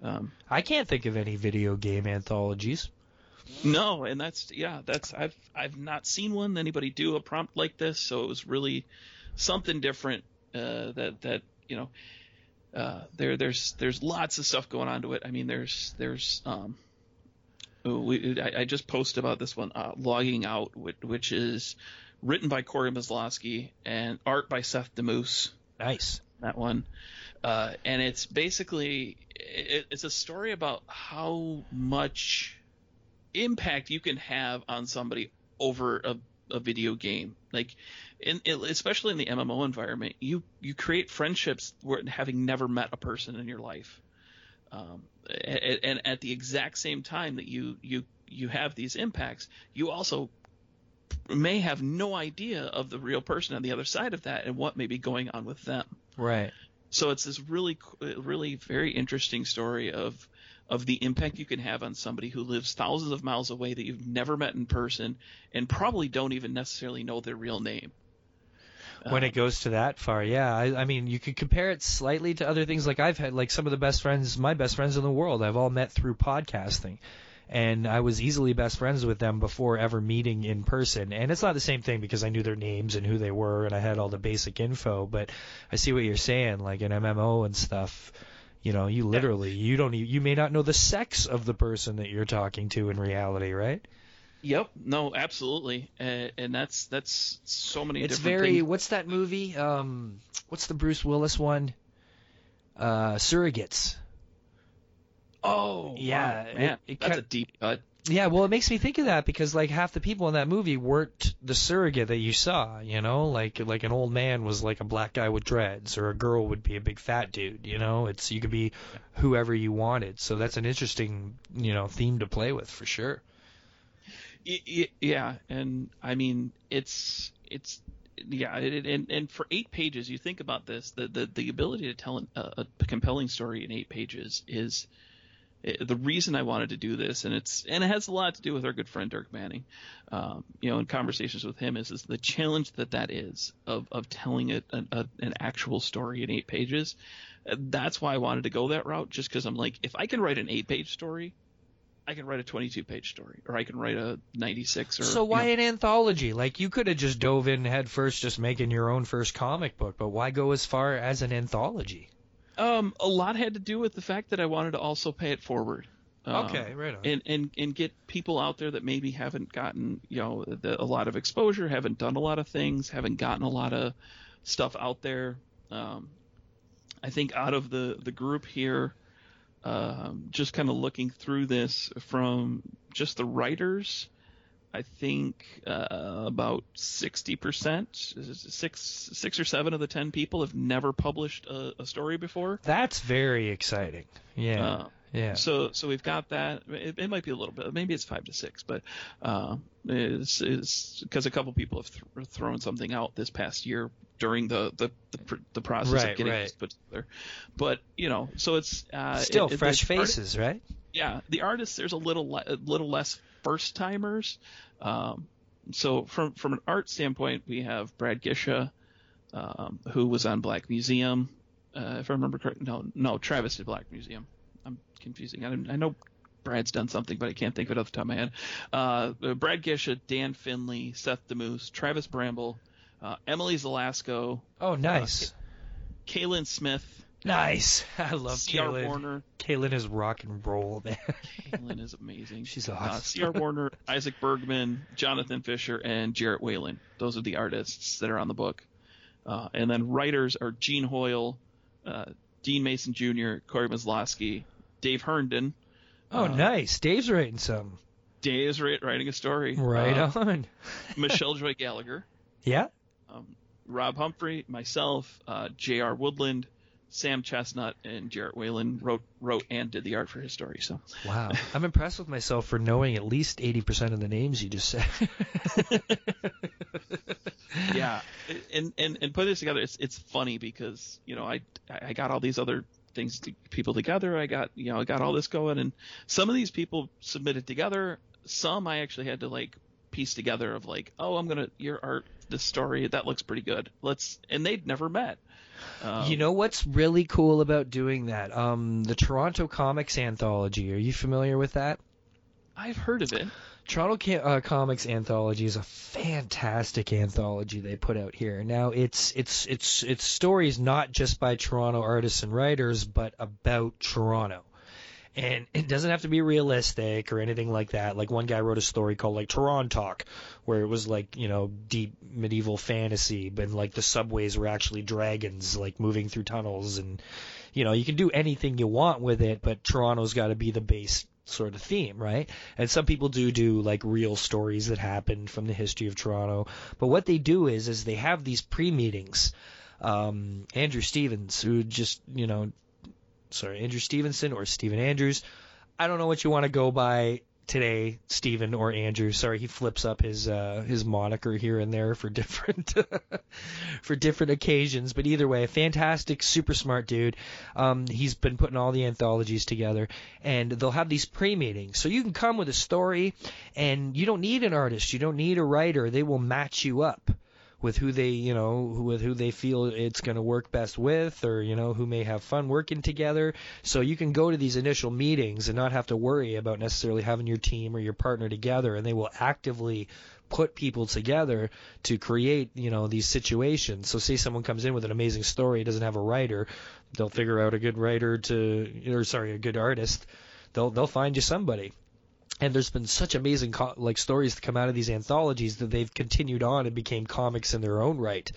um, I can't think of any video game anthologies. No, and that's yeah, that's I've I've not seen one anybody do a prompt like this, so it was really something different. Uh, that that you know, uh, there there's there's lots of stuff going on to it. I mean, there's there's um, we, I, I just posted about this one, uh, logging out, which, which is written by Corey Maslowski and art by Seth Damoose. Nice. That one. Uh, and it's basically it, it's a story about how much impact you can have on somebody over a, a video game. Like, in, especially in the MMO environment, you you create friendships where having never met a person in your life. Um, and, and at the exact same time that you you you have these impacts, you also may have no idea of the real person on the other side of that and what may be going on with them. Right. So it's this really, really very interesting story of of the impact you can have on somebody who lives thousands of miles away that you've never met in person and probably don't even necessarily know their real name. When uh, it goes to that far, yeah. I, I mean, you could compare it slightly to other things. Like I've had, like some of the best friends, my best friends in the world, I've all met through podcasting and I was easily best friends with them before ever meeting in person. And it's not the same thing because I knew their names and who they were, and I had all the basic info. But I see what you're saying, like in MMO and stuff. You know, you literally you don't you may not know the sex of the person that you're talking to in reality, right? Yep. No, absolutely. Uh, and that's that's so many. It's very. Things. What's that movie? Um, what's the Bruce Willis one? Uh, Surrogates. Oh, yeah, wow, man, it, it that's a deep cut. Yeah, well, it makes me think of that because like half the people in that movie weren't the surrogate that you saw. You know, like like an old man was like a black guy with dreads, or a girl would be a big fat dude. You know, it's you could be whoever you wanted. So that's an interesting you know theme to play with for sure. Yeah, and I mean it's it's yeah, it, and and for eight pages, you think about this, the the, the ability to tell an, a compelling story in eight pages is the reason I wanted to do this, and it's and it has a lot to do with our good friend Dirk Manning. Um, you know, in conversations with him, is is the challenge that that is of of telling it a, a, an actual story in eight pages. That's why I wanted to go that route, just because I'm like, if I can write an eight page story, I can write a 22 page story, or I can write a 96 or. So why you know, an anthology? Like you could have just dove in head first, just making your own first comic book, but why go as far as an anthology? Um, a lot had to do with the fact that I wanted to also pay it forward. Um, Okay, right on. And, and and get people out there that maybe haven't gotten you know the, a lot of exposure, haven't done a lot of things, haven't gotten a lot of stuff out there. Um, I think out of the the group here, um, just kind of looking through this from just the writers, I think uh, about sixty percent, six six or seven of the ten people have never published a, a story before. That's very exciting. Yeah. Uh, yeah. So so we've got that. It, it might be a little bit. Maybe it's five to six, but uh, it's it's because a couple people have th- thrown something out this past year during the the the, pr- the process Right, of getting right. this put together. But you know, so it's uh, Still it- fresh art- faces, right? yeah, the artists there's a little le- a little less first timers. Um, so from from an art standpoint, we have Brad Gisha, um, who was on Black Museum, uh, if I remember correctly. No, no, Travis did Black Museum. I'm confusing. I, I know Brad's done something, but I can't think of it off the top of my head. Uh, Brad Gisha, Dan Finley, Seth DeMoose, Travis Bramble, uh, Emily Zelasco, Oh, nice. Kaylin Smith, nice. I love C.R. Kaylin. Warner. Kaylin is rock and roll, man. Kaylin is amazing. She's Uh, awesome. C.R. Warner, Isaac Bergman, Jonathan Fisher, and Jarrett Whalen. Those are the artists that are on the book. Uh, and then writers are Gene Hoyle, uh, Dean Mason Jr., Corey Maslowski, Dave Herndon. oh, Uh, nice. Dave's writing some. Dave's wri- writing a story. Right Uh, on. Michelle Joy Gallagher, Yeah. um, Rob Humphrey, myself, uh, J.R. Woodland, Sam Chestnut, and Jarrett Whalen wrote wrote and did the art for his story. So Wow. I'm impressed with myself for knowing at least 80% of the names you just said. yeah and and and put this together it's it's funny because you know i i got all these other things to, people together i got you know i got all this going and some of these people submitted together some i actually had to like piece together of like oh i'm gonna your art this story that looks pretty good let's and they'd never met um, you know what's really cool about doing that? Um, the Toronto Comics Anthology. Are you familiar with that? i've heard of it Toronto uh, Comics Anthology is a fantastic anthology they put out here. Now it's it's it's it's stories not just by Toronto artists and writers, but about Toronto. And it doesn't have to be realistic or anything like that. Like one guy wrote a story called like Toronto Talk, where it was like you know deep medieval fantasy, but like the subways were actually dragons like moving through tunnels, and you know you can do anything you want with it, but Toronto's got to be the base sort of theme, right? And some people do do like real stories that happened from the history of Toronto. But what they do is is they have these pre-meetings. Um, Andrew Stevens, who just you know, sorry, Andrew Stevenson or Steven Andrews. I don't know what you want to go by today, Steven or Andrew. Sorry, he flips up his uh, his moniker here and there for different for different occasions. But either way, a fantastic, super smart dude. Um, he's been putting all the anthologies together, and they'll have these pre-meetings. So you can come with a story, and you don't need an artist, you don't need a writer. They will match you up with who they you know with who they feel it's going to work best with or you know who may have fun working together. So you can go to these initial meetings and not have to worry about necessarily having your team or your partner together and they will actively put people together to create you know these situations. So say someone comes in with an amazing story doesn't have a writer they'll figure out a good writer to or sorry a good artist they'll they'll find you somebody and there's been such amazing co- like stories that come out of these anthologies that they've continued on and became comics in their own right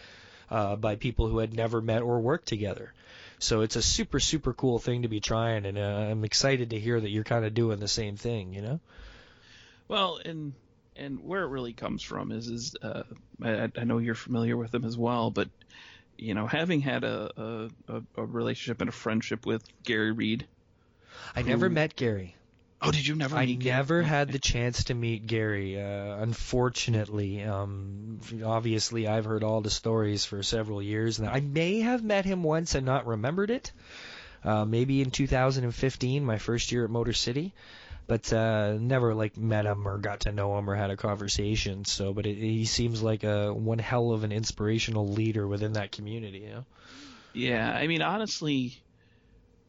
uh, by people who had never met or worked together. So it's a super super cool thing to be trying, and uh, I'm excited to hear that you're kind of doing the same thing. You know? Well, and and where it really comes from is is uh, I, I know you're familiar with them as well, but you know, having had a a, a, a relationship and a friendship with Gary Reed. I never met Gary. Oh, did you never? I meet Gary? never had the chance to meet Gary. Uh, unfortunately, um, obviously, I've heard all the stories for several years now. I may have met him once and not remembered it. Uh, maybe in 2015, my first year at Motor City, but uh, never like met him or got to know him or had a conversation. So, but it, he seems like a one hell of an inspirational leader within that community. You know? Yeah, I mean, honestly,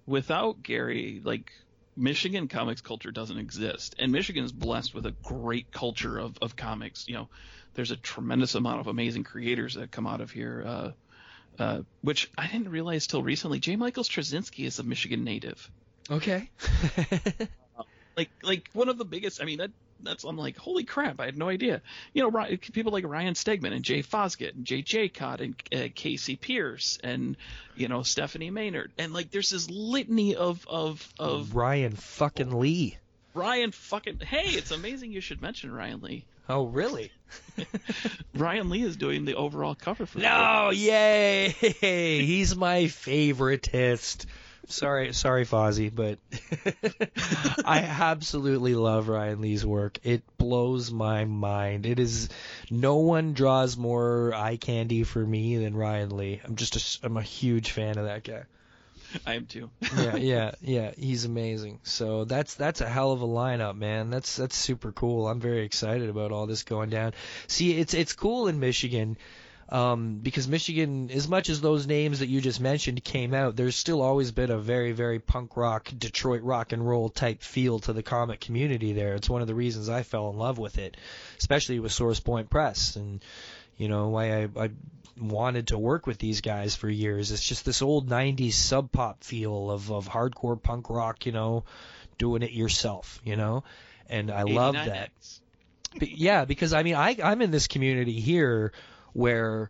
without Gary, like Michigan comics culture doesn't exist, and Michigan is blessed with a great culture of, of comics. You know, there's a tremendous amount of amazing creators that come out of here, uh, uh, which I didn't realize till recently. J. Michael Straczynski is a Michigan native. Okay. like like one of the biggest. I mean that that's I'm like holy crap! I had no idea. You know, people like Ryan Stegman and Jay Fosgitt and Jay Jaycott and uh, Casey Pierce and you know Stephanie Maynard and like there's this litany of of of Ryan fucking Lee. Ryan fucking hey, it's amazing you should mention Ryan Lee. Oh really? Ryan Lee is doing the overall cover for. No, yay! He's my favoritist sorry, sorry, Fozzie, but I absolutely love Ryan Lee's work. It blows my mind. It is no one draws more eye candy for me than Ryan Lee. I'm just a, I'm a huge fan of that guy. I am too. yeah, yeah, yeah. He's amazing. So that's that's a hell of a lineup, man. That's that's super cool. I'm very excited about all this going down. See, it's it's cool in Michigan um, because Michigan, as much as those names that you just mentioned came out, there's still always been a very, very punk rock, Detroit rock and roll type feel to the comic community there. It's one of the reasons I fell in love with it, especially with Source Point Press, and you know why I, I wanted to work with these guys for years. It's just this old '90s sub pop feel of of hardcore punk rock, you know, doing it yourself, you know, and I love that. Yeah, because I mean, I I'm in this community here where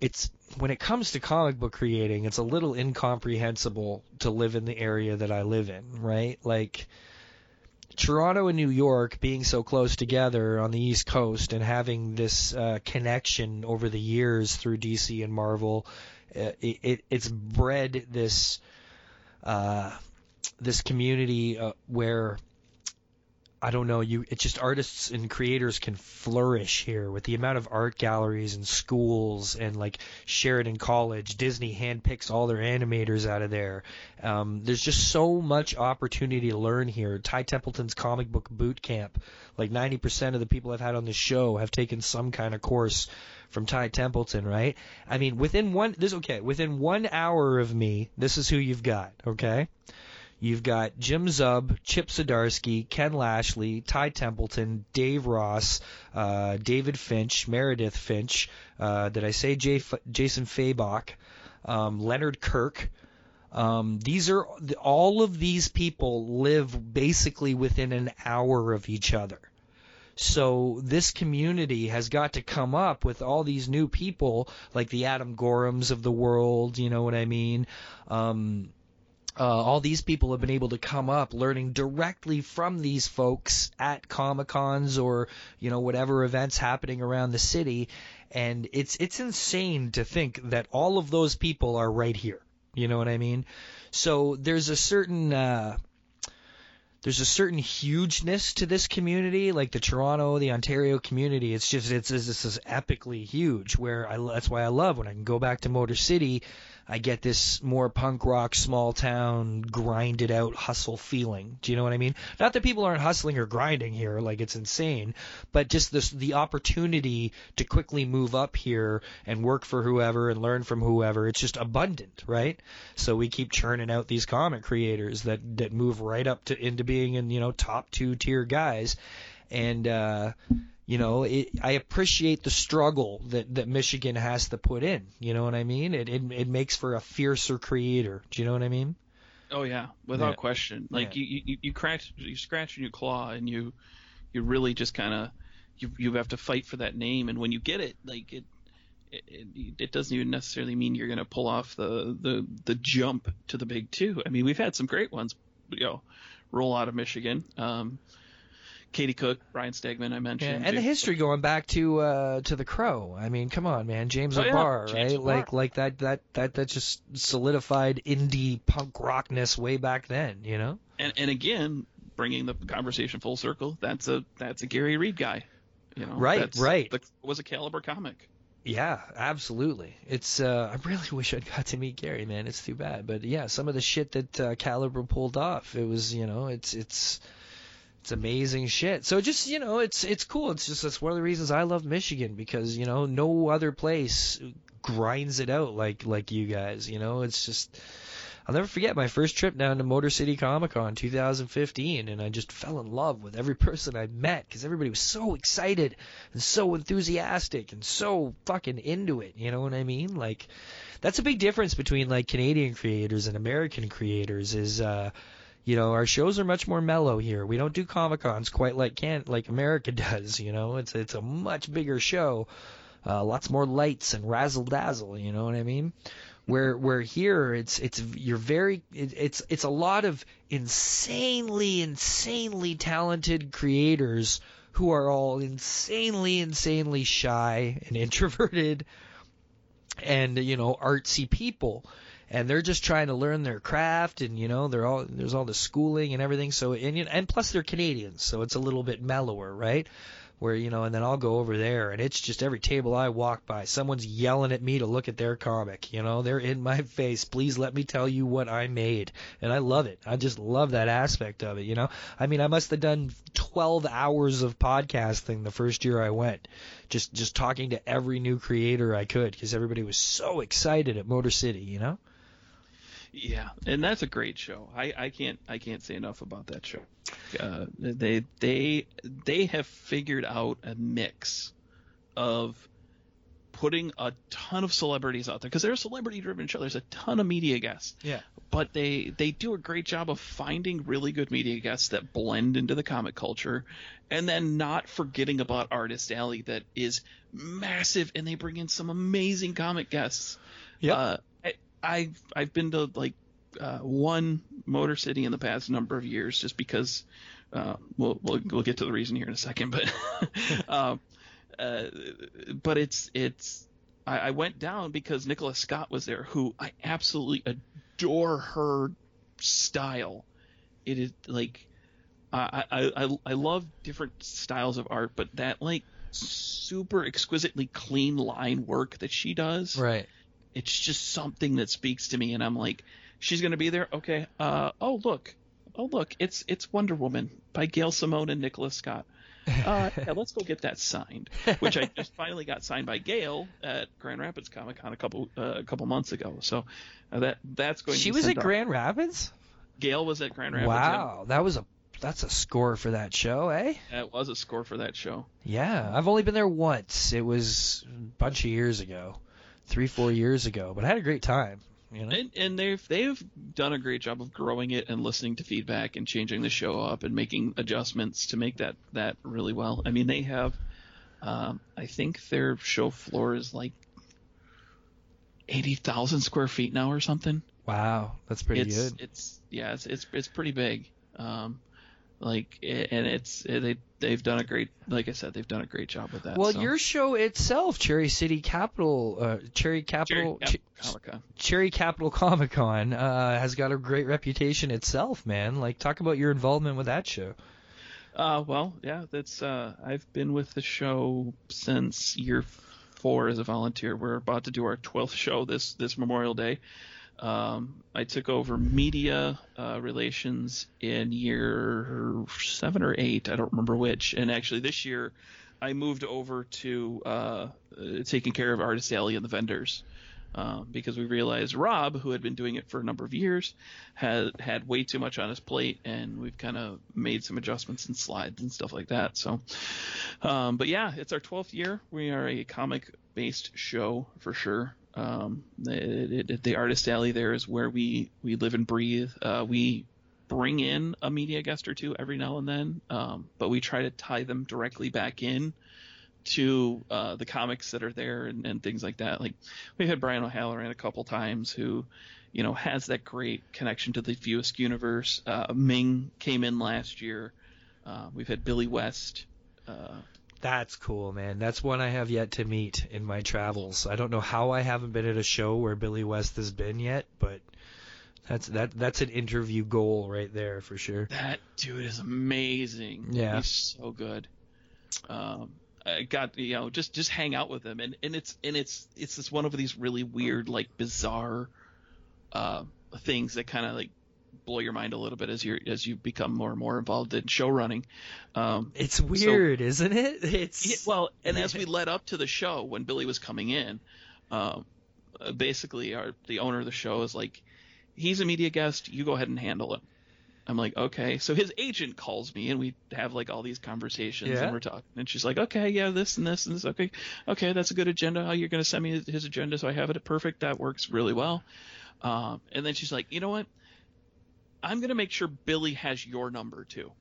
it's when it comes to comic book creating, it's a little incomprehensible to live in the area that I live in, right? Like Toronto and New York being so close together on the East Coast and having this uh, connection over the years through DC and Marvel, uh, it, it, it's bred this uh, this community uh, where I don't know, you it's just artists and creators can flourish here with the amount of art galleries and schools and like Sheridan College, Disney handpicks all their animators out of there. Um, there's just so much opportunity to learn here. Ty Templeton's comic book boot camp, like 90% of the people I've had on the show have taken some kind of course from Ty Templeton, right? I mean, within one this okay, within one hour of me, this is who you've got, okay? You've got Jim Zub, Chip Zdarsky, Ken Lashley, Ty Templeton, Dave Ross, uh, David Finch, Meredith Finch. Uh, did I say Jay, Jason Fabok? Um, Leonard Kirk. Um, these are all of these people live basically within an hour of each other. So this community has got to come up with all these new people, like the Adam Gorhams of the world. You know what I mean? Um, uh, all these people have been able to come up learning directly from these folks at comic cons or you know whatever events happening around the city and it's it's insane to think that all of those people are right here you know what i mean so there's a certain uh, there's a certain hugeness to this community, like the Toronto, the Ontario community. It's just it's, it's, it's epically huge. Where I that's why I love when I can go back to Motor City I get this more punk rock, small town, grinded out hustle feeling. Do you know what I mean? Not that people aren't hustling or grinding here, like it's insane, but just this the opportunity to quickly move up here and work for whoever and learn from whoever. It's just abundant, right? So we keep churning out these comic creators that that move right up to into being in you know top two tier guys, and uh, you know, it, I appreciate the struggle that, that Michigan has to put in. You know what I mean? It, it it makes for a fiercer creator. Do you know what I mean? Oh yeah, without yeah. question. Like yeah. you, you you scratch you scratch and you claw and you you really just kind of you you have to fight for that name and when you get it like it it, it, it doesn't even necessarily mean you're going to pull off the, the the jump to the big two. I mean, we've had some great ones, you know, roll out of Michigan. Um, Katie Cook, Brian Stegman, I mentioned, yeah, and the history going back to uh, to the Crow. I mean, come on, man, James oh, O'Barr, yeah. right? Like like that that that that just solidified indie punk rockness way back then, you know. And and again, bringing the conversation full circle, that's a that's a Gary Reed guy, you know. Right, right. The, was a Caliber comic. Yeah, absolutely. It's uh, I really wish I'd got to meet Gary, man. It's too bad, but yeah, some of the shit that uh, Caliber pulled off, it was you know, it's it's it's amazing shit. So just you know, it's it's cool. It's just that's one of the reasons I love Michigan because you know no other place grinds it out like like you guys. You know, it's just I'll never forget my first trip down to Motor City Comic Con 2015, and I just fell in love with every person I met because everybody was so excited and so enthusiastic and so fucking into it. You know what I mean? Like, that's a big difference between like Canadian creators and American creators. Is uh, you know, our shows are much more mellow here. We don't do Comic Cons quite like can like America does. You know, it's it's a much bigger show, uh, lots more lights and razzle dazzle. You know what I mean? Where where here it's it's you're very it, it's it's a lot of insanely insanely talented creators who are all insanely insanely shy and introverted and you know artsy people and they're just trying to learn their craft and you know they're all there's all the schooling and everything. So and and plus they're Canadians so it's a little bit mellower right? Where you know and then I'll go over there and it's just every table I walk by someone's yelling at me to look at their comic you know? They're in my face. Please let me tell you what I made. And I love it. I just love that aspect of it you know? I mean I must have done 12 hours of podcasting the first year I went just just talking to every new creator I could because everybody was so excited at Motor City you know yeah, and that's a great show. I, I can't I can't say enough about that show. Uh, they they they have figured out a mix of putting a ton of celebrities out there because they're a celebrity driven show. There's a ton of media guests. Yeah. But they they do a great job of finding really good media guests that blend into the comic culture, and then not forgetting about Artist Alley that is massive, and they bring in some amazing comic guests. Yeah. Uh, I've I've been to like uh, one Motor City in the past number of years, just because. Uh, we'll, we'll we'll get to the reason here in a second, but um, uh, but it's it's I, I went down because Nicola Scott was there, who I absolutely adore her style. It is like I I I, I love different styles of art, but that like super exquisitely clean line work that she does right it's just something that speaks to me and i'm like she's going to be there? Okay uh oh look. Oh look it's it's wonder woman by gail simone and nicola scott. Uh, yeah, let's go get that signed which i just finally got signed by gail at grand rapids comic con a couple uh, a couple months ago. So uh, that that's going she to be was at off. grand rapids? Gail was at grand rapids wow that was a that's a score for that show eh? That was a score for that show. Yeah i've only been there once. It was a bunch of years ago three, four years ago, but I had a great time. You know? and, and they've they've done a great job of growing it and listening to feedback and changing the show up and making adjustments to make that that really well. I mean, they have, um, I think their show floor is like eighty thousand square feet now or something. Wow, that's pretty it's, good. It's yeah, it's it's it's pretty big. Um, like and it's they they've done a great like I said they've done a great job with that. Well, so. your show itself, Cherry City Capital, uh, Cherry Capital, Cherry, Ch- Comic-Con. Cherry Capital Comic Con uh, has got a great reputation itself, man. Like, talk about your involvement with that show. Uh, well, yeah, that's uh, I've been with the show since year four as a volunteer. We're about to do our twelfth show this this Memorial Day. Um, I took over media uh, relations in year seven or eight. I don't remember which. And actually, this year, I moved over to uh, taking care of Artist Alley and the vendors. Um, because we realized Rob, who had been doing it for a number of years, had had way too much on his plate, and we've kind of made some adjustments and slides and stuff like that. So, um, but yeah, it's our 12th year. We are a comic-based show for sure. Um, it, it, the artist alley there is where we we live and breathe. Uh, we bring in a media guest or two every now and then, um, but we try to tie them directly back in to uh, the comics that are there and, and things like that. Like we've had Brian O'Halloran a couple times who, you know, has that great connection to the View Askew universe. Uh, Ming came in last year. Uh, we've had Billy West. That's cool, man. That's one I have yet to meet in my travels. I don't know how I haven't been at a show where Billy West has been yet, but that's that that's an interview goal right there for sure. That dude is amazing. Yeah. he's so good. Um, I got you know just just hang out with him, and and it's and it's it's just one of these really weird like bizarre uh, things that kind of like blow your mind a little bit as you as you become more and more involved in show running. Um, It's weird, isn't it? It's well, and as we led up to the show when Billy was coming in, um, uh, basically our the owner of the show is like, he's a media guest. You go ahead and handle it. I'm like, okay. So his agent calls me and we have like all these conversations Yeah. and we're talking. And she's like, okay, yeah, this and this and this. Okay, okay, that's a good agenda. Oh, you're going to send me his agenda so I have it perfect. That works really well. Um, and then she's like, you know what? I'm going to make sure Billy has your number too.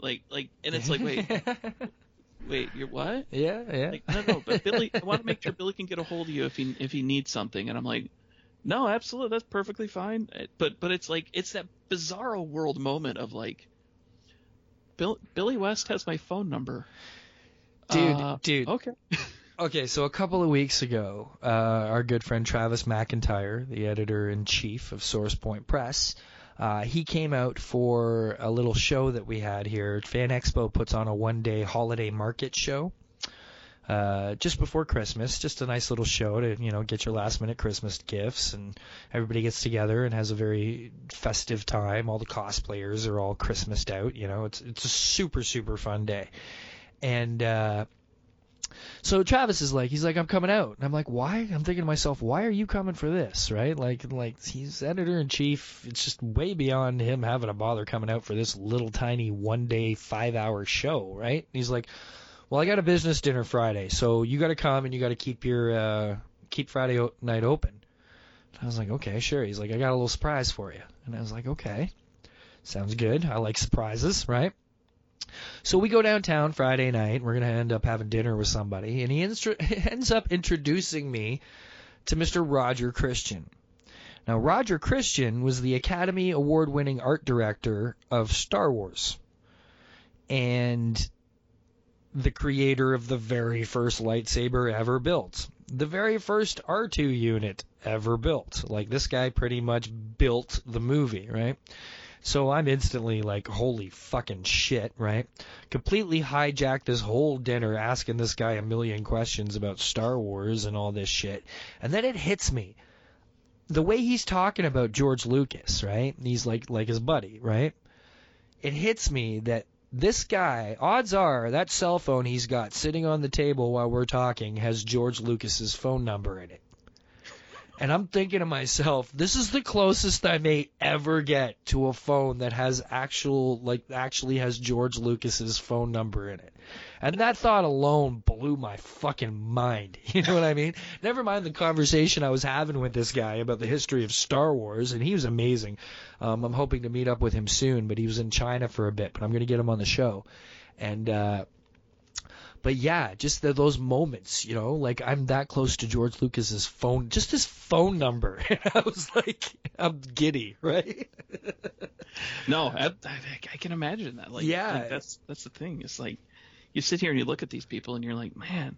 Like, like, and it's like, wait, wait, you're what? yeah, yeah. Like, no, no, but Billy, I want to make sure Billy can get a hold of you if he if he needs something. And I'm like, no, absolutely, that's perfectly fine. But but it's like it's that bizarro world moment of like, Bill, Billy West has my phone number. Dude, Uh, dude. Okay. Okay, so a couple of weeks ago, uh, our good friend Travis McIntyre, the editor in chief of Source Point Press, uh, he came out for a little show that we had here. Fan Expo puts on a one-day holiday market show. Uh, just before Christmas, just a nice little show to you know get your last minute Christmas gifts, and everybody gets together and has a very festive time. All the cosplayers are all Christmased out. You know, it's it's a super super fun day, and uh, so Travis is like, he's like, I'm coming out. And I'm like, why? I'm thinking to myself, why are you coming for this, right? Like, like he's editor in chief. It's just way beyond him having to bother coming out for this little tiny one day, five hour show, right? And he's like, well, I got a business dinner Friday, so you got to come and you got to keep your uh, keep Friday o- night open. And I was like, okay, sure. He's like, I got a little surprise for you. And I was like, okay, sounds good. I like surprises, right? So we go downtown Friday night. We're gonna end up having dinner with somebody, and he instru- ends up introducing me to Mr. Roger Christian. Now, Roger Christian was the Academy Award-winning art director of Star Wars, and the creator of the very first lightsaber ever built, the very first R2 unit ever built. Like this guy pretty much built the movie, right? So I'm instantly like, holy fucking shit, right? Completely hijacked this whole dinner asking this guy a million questions about Star Wars and all this shit. And then it hits me. The way he's talking about George Lucas, right? He's like like his buddy, right? It hits me that this guy, odds are that cell phone he's got sitting on the table while we're talking has George Lucas's phone number in it. And I'm thinking to myself, this is the closest I may ever get to a phone that has actual, like, actually has George Lucas's phone number in it. And that thought alone blew my fucking mind. You know what I mean? Never mind the conversation I was having with this guy about the history of Star Wars, and he was amazing. Um, I'm hoping to meet up with him soon, but he was in China for a bit, but I'm going to get him on the show. And, uh, but yeah, just the, those moments, you know, like I'm that close to George Lucas's phone, just his phone number. I was like, I'm giddy, right? No, I, I, I can imagine that. Like, Yeah. like, that's that's the thing. It's like you sit here and you look at these people and you're like, man.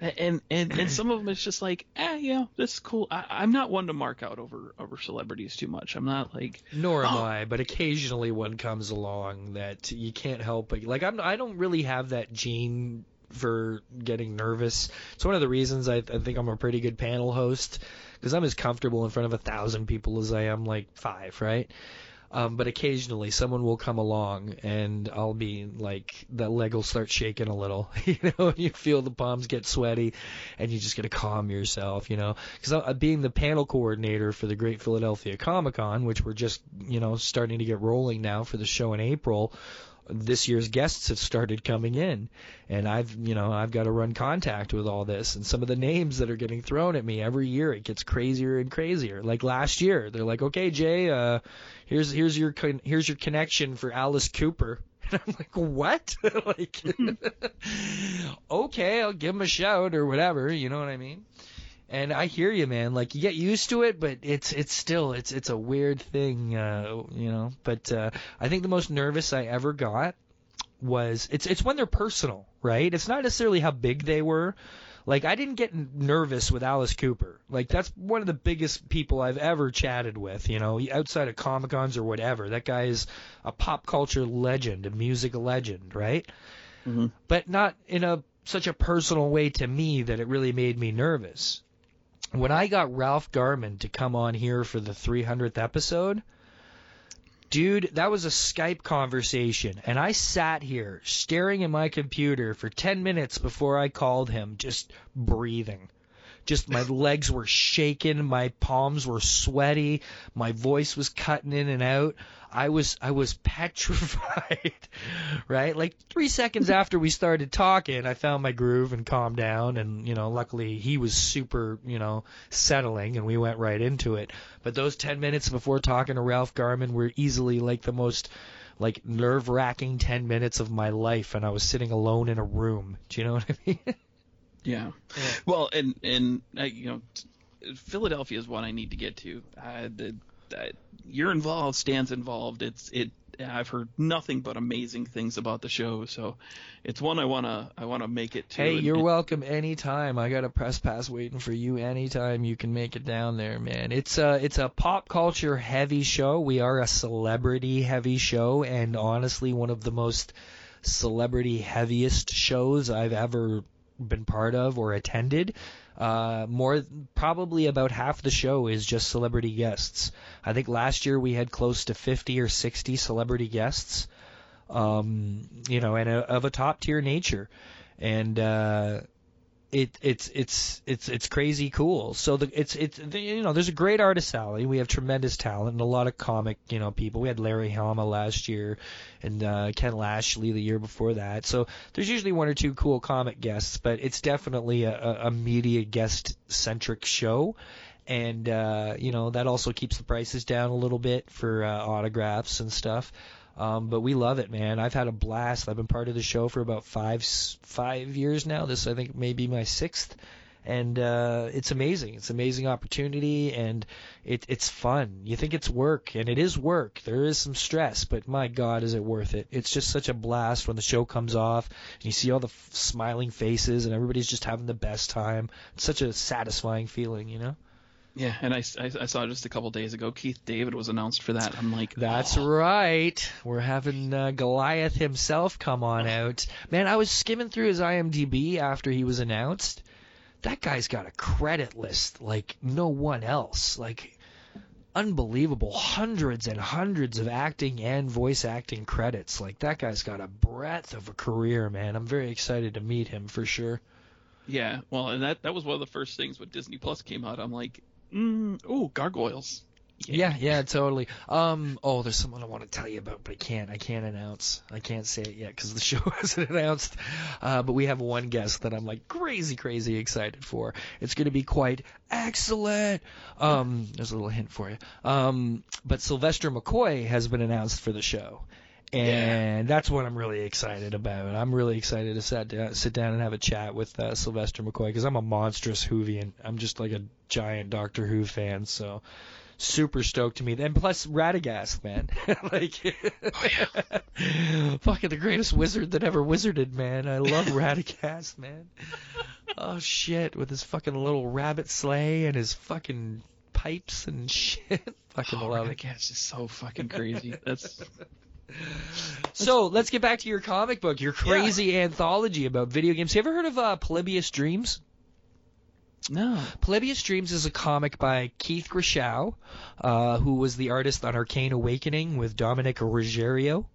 And and and some of them it's just like, eh, yeah, this is cool. I, I'm not one to mark out over over celebrities too much. I'm not like, Nor am Oh. I, but occasionally one comes along that you can't help but like I'm I don't really have that gene for getting nervous. It's one of the reasons I, I think I'm a pretty good panel host because I'm as comfortable in front of a thousand people as I am like five, right? Um, but occasionally someone will come along and I'll be like the leg will start shaking a little, you know, and you feel the palms get sweaty and you just got to calm yourself, you know, because being the panel coordinator for the Great Philadelphia Comic Con, which we're just, you know, starting to get rolling now for the show in April, this year's guests have started coming in. And I've you know I've got to run contact with all this. And some of the names that are getting thrown at me every year it gets crazier and crazier. Like last year they're like okay Jay uh here's here's your con- here's your connection for Alice Cooper. And I'm like what? Like okay I'll give him a shout or whatever. You know what I mean and I hear you, man. Like you get used to it, but it's it's still it's it's a weird thing, uh, you know. But uh, I think the most nervous I ever got was it's it's when they're personal, right? It's not necessarily how big they were. Like I didn't get nervous with Alice Cooper. Like that's one of the biggest people I've ever chatted with, you know, outside of Comic Cons or whatever. That guy is a pop culture legend, a music legend, right? Mhm. But not in a such a personal way to me that it really made me nervous when I got Ralph Garman to come on here for the 300th episode, dude, that was a Skype conversation. And I sat here staring at my computer for 10 minutes before I called him, just breathing. Just my legs were shaking, my palms were sweaty, my voice was cutting in and out. I was I was petrified, right? Like three seconds after we started talking, I found my groove and calmed down, and you know, luckily he was super, you know, settling, and we went right into it. But those ten minutes before talking to Ralph Garman were easily like the most like nerve wracking ten minutes of my life, and I was sitting alone in a room. Do you know what I mean? Yeah. Well, and and uh, you know, Philadelphia is one I need to get to. Uh, the, uh, you're involved, Stan's involved. It's it. I've heard nothing but amazing things about the show, so it's one I wanna I wanna make it to. Hey, and- you're and- welcome anytime. I got a press pass waiting for you anytime you can make it down there, man. It's a it's a pop culture heavy show. We are a celebrity heavy show and honestly one of the most celebrity heaviest shows I've ever been part of or attended. Uh, more probably about half the show is just celebrity guests. I think last year we had close to 50 or 60 celebrity guests. Um, you know, and a, of a top tier nature. And uh it it's it's it's it's crazy cool. So the it's it's you know there's a great artist alley. We have tremendous talent and a lot of comic you know people. We had Larry Hama last year and uh, Ken Lashley the year before that. So there's usually one or two cool comic guests, but it's definitely a, a, a media guest centric show. And uh, you know that also keeps the prices down a little bit for uh, autographs and stuff. Um, but we love it, man. I've had a blast. I've been part of the show for about five five years now. This I think may be my sixth, and uh, it's amazing. It's an amazing opportunity, and it, it's fun. You think it's work, and it is work. There is some stress, but my God, is it worth it? It's just such a blast when the show comes off, and you see all the f- smiling faces, and everybody's just having the best time. It's such a satisfying feeling, you know. Yeah, and I, I, I saw just a couple days ago Keith David was announced for that. I'm like, That's oh, right. We're having uh, Goliath himself come on out. Man, I was skimming through his IMDb after he was announced. That guy's got a credit list like no one else. Like unbelievable. Hundreds and hundreds of acting and voice acting credits. Like that guy's got a breadth of a career, man. I'm very excited to meet him for sure. Yeah, well, and that that was one of the first things when Disney Plus came out. I'm like, mm, oh, gargoyles. Yeah, yeah, totally. Um, oh, there's someone I want to tell you about, but I can't. I can't announce. I can't say it yet because the show hasn't announced. Uh, but we have one guest that I'm like crazy, crazy excited for. It's going to be quite excellent. Um, there's a little hint for you. Um, but Sylvester McCoy has been announced for the show. And that's what I'm really excited about. I'm really excited to sit down, sit down and have a chat with uh, Sylvester McCoy because I'm a monstrous Whovian. I'm just like a giant Doctor Who fan, so super stoked to meet. And plus Radagast, man, like fucking the greatest wizard that ever wizarded, man. I love Radagast, man. Oh shit, with his fucking little rabbit sleigh and his fucking pipes and shit. fucking Oh, love. Radagast is so fucking crazy. That's So let's get back to your comic book, your crazy anthology about video games. Have you ever heard of uh, Polybius Dreams? no. Polybius Dreams is a comic by Keith Grachow, uh, who was the artist on Arcane Awakening with Dominic Ruggiero.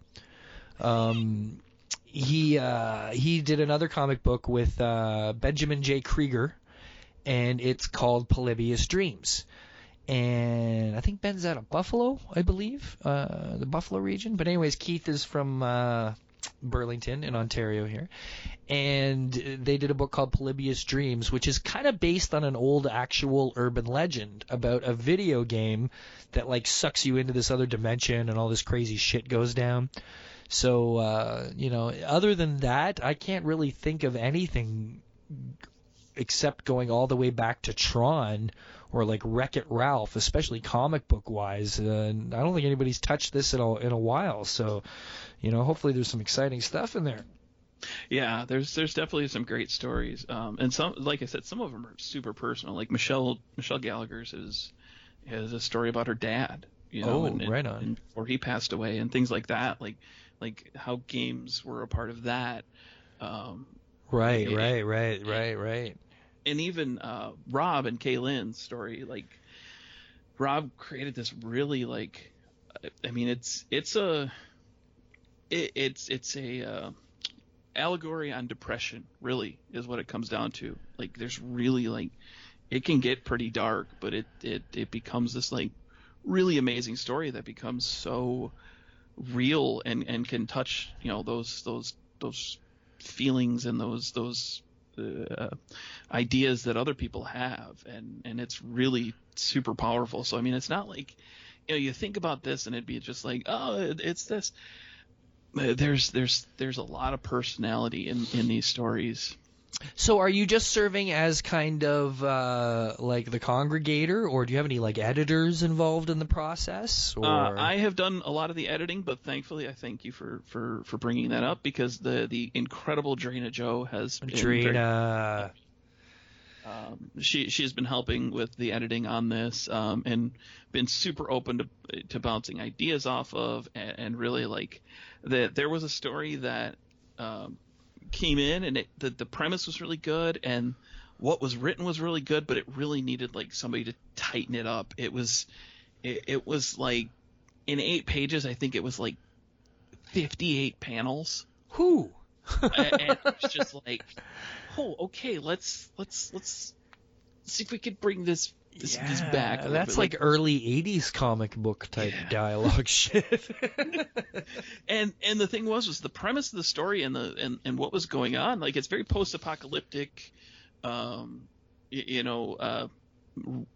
Um, he uh, he did another comic book with uh, Benjamin J. Krieger, and it's called Polybius Dreams. And I think Ben's out of Buffalo, I believe, uh, the Buffalo region. But anyways, Keith is from uh, Burlington in Ontario here, and they did a book called Polybius Dreams, which is kind of based on an old actual urban legend about a video game that like sucks you into this other dimension and all this crazy shit goes down. So uh, you know, other than that, I can't really think of anything except going all the way back to Tron or like Wreck It Ralph, especially comic book wise. Uh, and I don't think anybody's touched this in a in a while. So, you know, hopefully there's some exciting stuff in there. Yeah, there's there's definitely some great stories. Um, and some, like I said, some of them are super personal. Like Michelle Michelle Gallagher's is has a story about her dad. You know, Oh, and, right on. And, he passed away and things like that. Like like how games were a part of that. Um, Right, right, right, right, right. And even uh, Rob and Kaylin's story, like Rob created this really like, I mean, it's it's a it, it's it's a uh, allegory on depression. Really, is what it comes down to. Like, there's really like it can get pretty dark, but it it it becomes this like really amazing story that becomes so real and and can touch you know those those those feelings and those those uh, ideas that other people have and and it's really super powerful. So i mean it's not like you know you think about this and it'd be just like oh it's this. There's there's there's a lot of personality in in these stories So are you just serving as kind of uh, like the congregator, or do you have any like editors involved in the process? Or Uh, I have done a lot of the editing, but thankfully, I thank you for, for, for bringing that up because the, the incredible Drina Joe has been very- Drina. um, she she's been helping with the editing on this um, and been super open to to bouncing ideas off of and, and really like that there was a story that um, came in and it, the the premise was really good and what was written was really good but it really needed like somebody to tighten it up it was it, it was like in eight pages I think it was like 58 panels Who? and and it's just like, oh, okay, let's let's let's see if we could bring this this, this back. That's bit. like early '80s comic book type Yeah. dialogue shit. and and the thing was was the premise of the story and the and, and what was going on. Like it's very post-apocalyptic, um, y- you know, uh,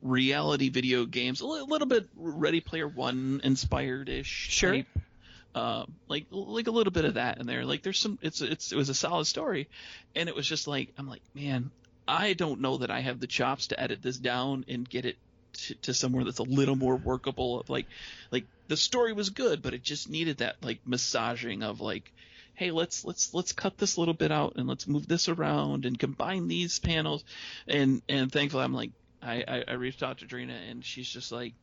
reality video games, a li- little bit Ready Player One inspired ish. Sure. Um, like like a little bit of that in there. Like there's some it's it's it was a solid story, and it was just like I'm like man, I don't know that I have the chops to edit this down and get it to, to somewhere that's a little more workable. Of like like the story was good, but it just needed that like massaging of like, hey, let's let's let's cut this little bit out and let's move this around and combine these panels, and and thankfully I'm like I I, I reached out to Drina and she's just like,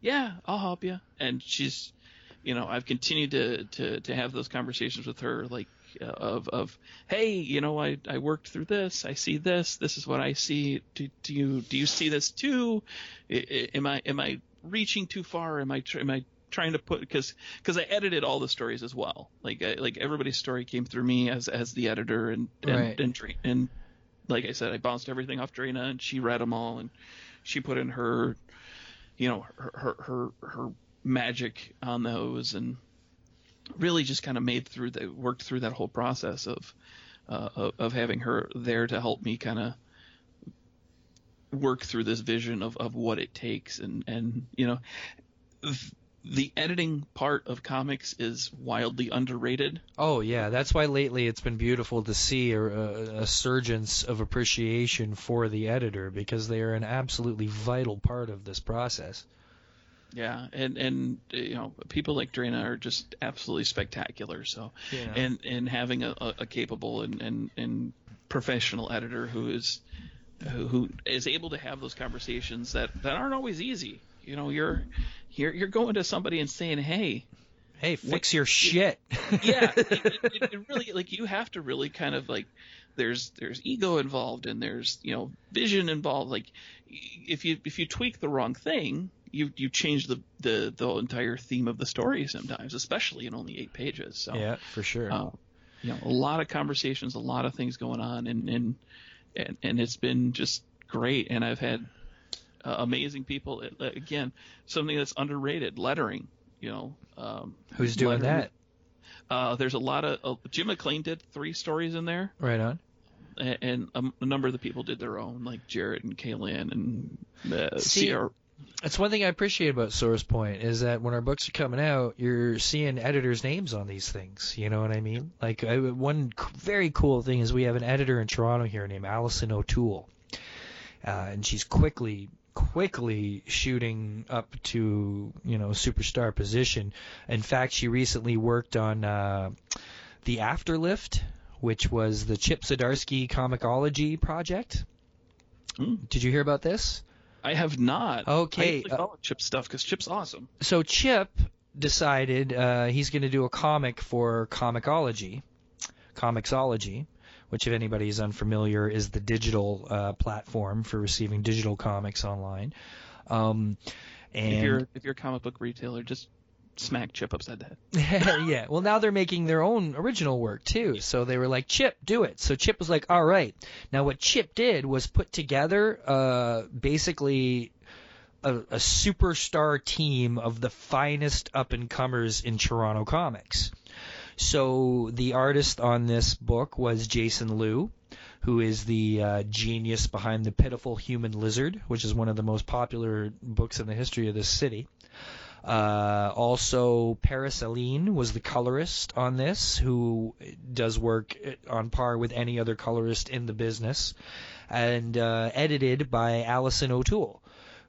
yeah, I'll help you, and she's you know, I've continued to, to, to have those conversations with her, like of of hey, you know, I, I worked through this, I see this, this is what I see. Do, do you do you see this too? I, am I am I reaching too far? Am I am I trying to put because because I edited all the stories as well. Like I, like everybody's story came through me as as the editor and and Right. and, Dra- and like I said, I bounced everything off Drina and she read them all and she put in her you know her her her, her magic on those and really just kind of made through the worked through that whole process of uh, of, having her there to help me kind of work through this vision of, of what it takes and and you know th- the editing part of comics is wildly underrated Oh yeah, that's why lately it's been beautiful to see a, a, a surgence of appreciation for the editor because they are an absolutely vital part of this process. Yeah and and you know people like Drina are just absolutely spectacular so Yeah. and and having a, a, capable and, and, and professional editor who is who, who is able to have those conversations that, that aren't always easy. You know, you're you're you're going to somebody and saying, "Hey, Hey, fix your shit. yeah," it, it, it really like you have to really kind of like there's there's ego involved and there's you know vision involved. Like if you if you tweak the wrong thing, you you change the the the entire theme of the story sometimes, especially in only eight pages. So yeah, for sure. uh, you know, a lot of conversations, a lot of things going on, and and and, and it's been just great. And I've had uh, amazing people. Uh, Again, something that's underrated: lettering. You know, um, Who's doing lettering- that? Uh, there's a lot of uh, Jim McLean did three stories in there, Right on. a- and um, a number of the people did their own, like Jarrett and Kaylin and uh, See, Sierra. That's one thing I appreciate about Source Point is that when our books are coming out, you're seeing editors' names on these things. You know what I mean? Like I, one c- very cool thing is we have an editor in Toronto here named Allison O'Toole, uh, and she's quickly quickly shooting up to you know superstar position. In fact, she recently worked on uh, the Afterlift, which was the Chip Zdarsky Comixology project. Hmm. Did you hear about this? I have not. Okay, I uh, follow Chip stuff because Chip's awesome. so Chip decided uh, he's going to do a comic for Comicology, Comixology, which, if anybody is unfamiliar, is the digital uh, platform for receiving digital comics online. Um, and if you're if you're a comic book retailer, just smack Chip upside the head. yeah. Well, now they're making their own original work too. So they were like, Chip, do it. So Chip was like, all right. Now what Chip did was put together, uh, basically. A, a superstar team of the finest up and comers in Toronto comics. So the artist on this book was Jason Loo, who is the uh, genius behind The Pitiful Human Lizard, which is one of the most popular books in the history of this city. Uh, also, Paris Alleyne was the colorist on this, who does work on par with any other colorist in the business, and uh, edited by Allison O'Toole,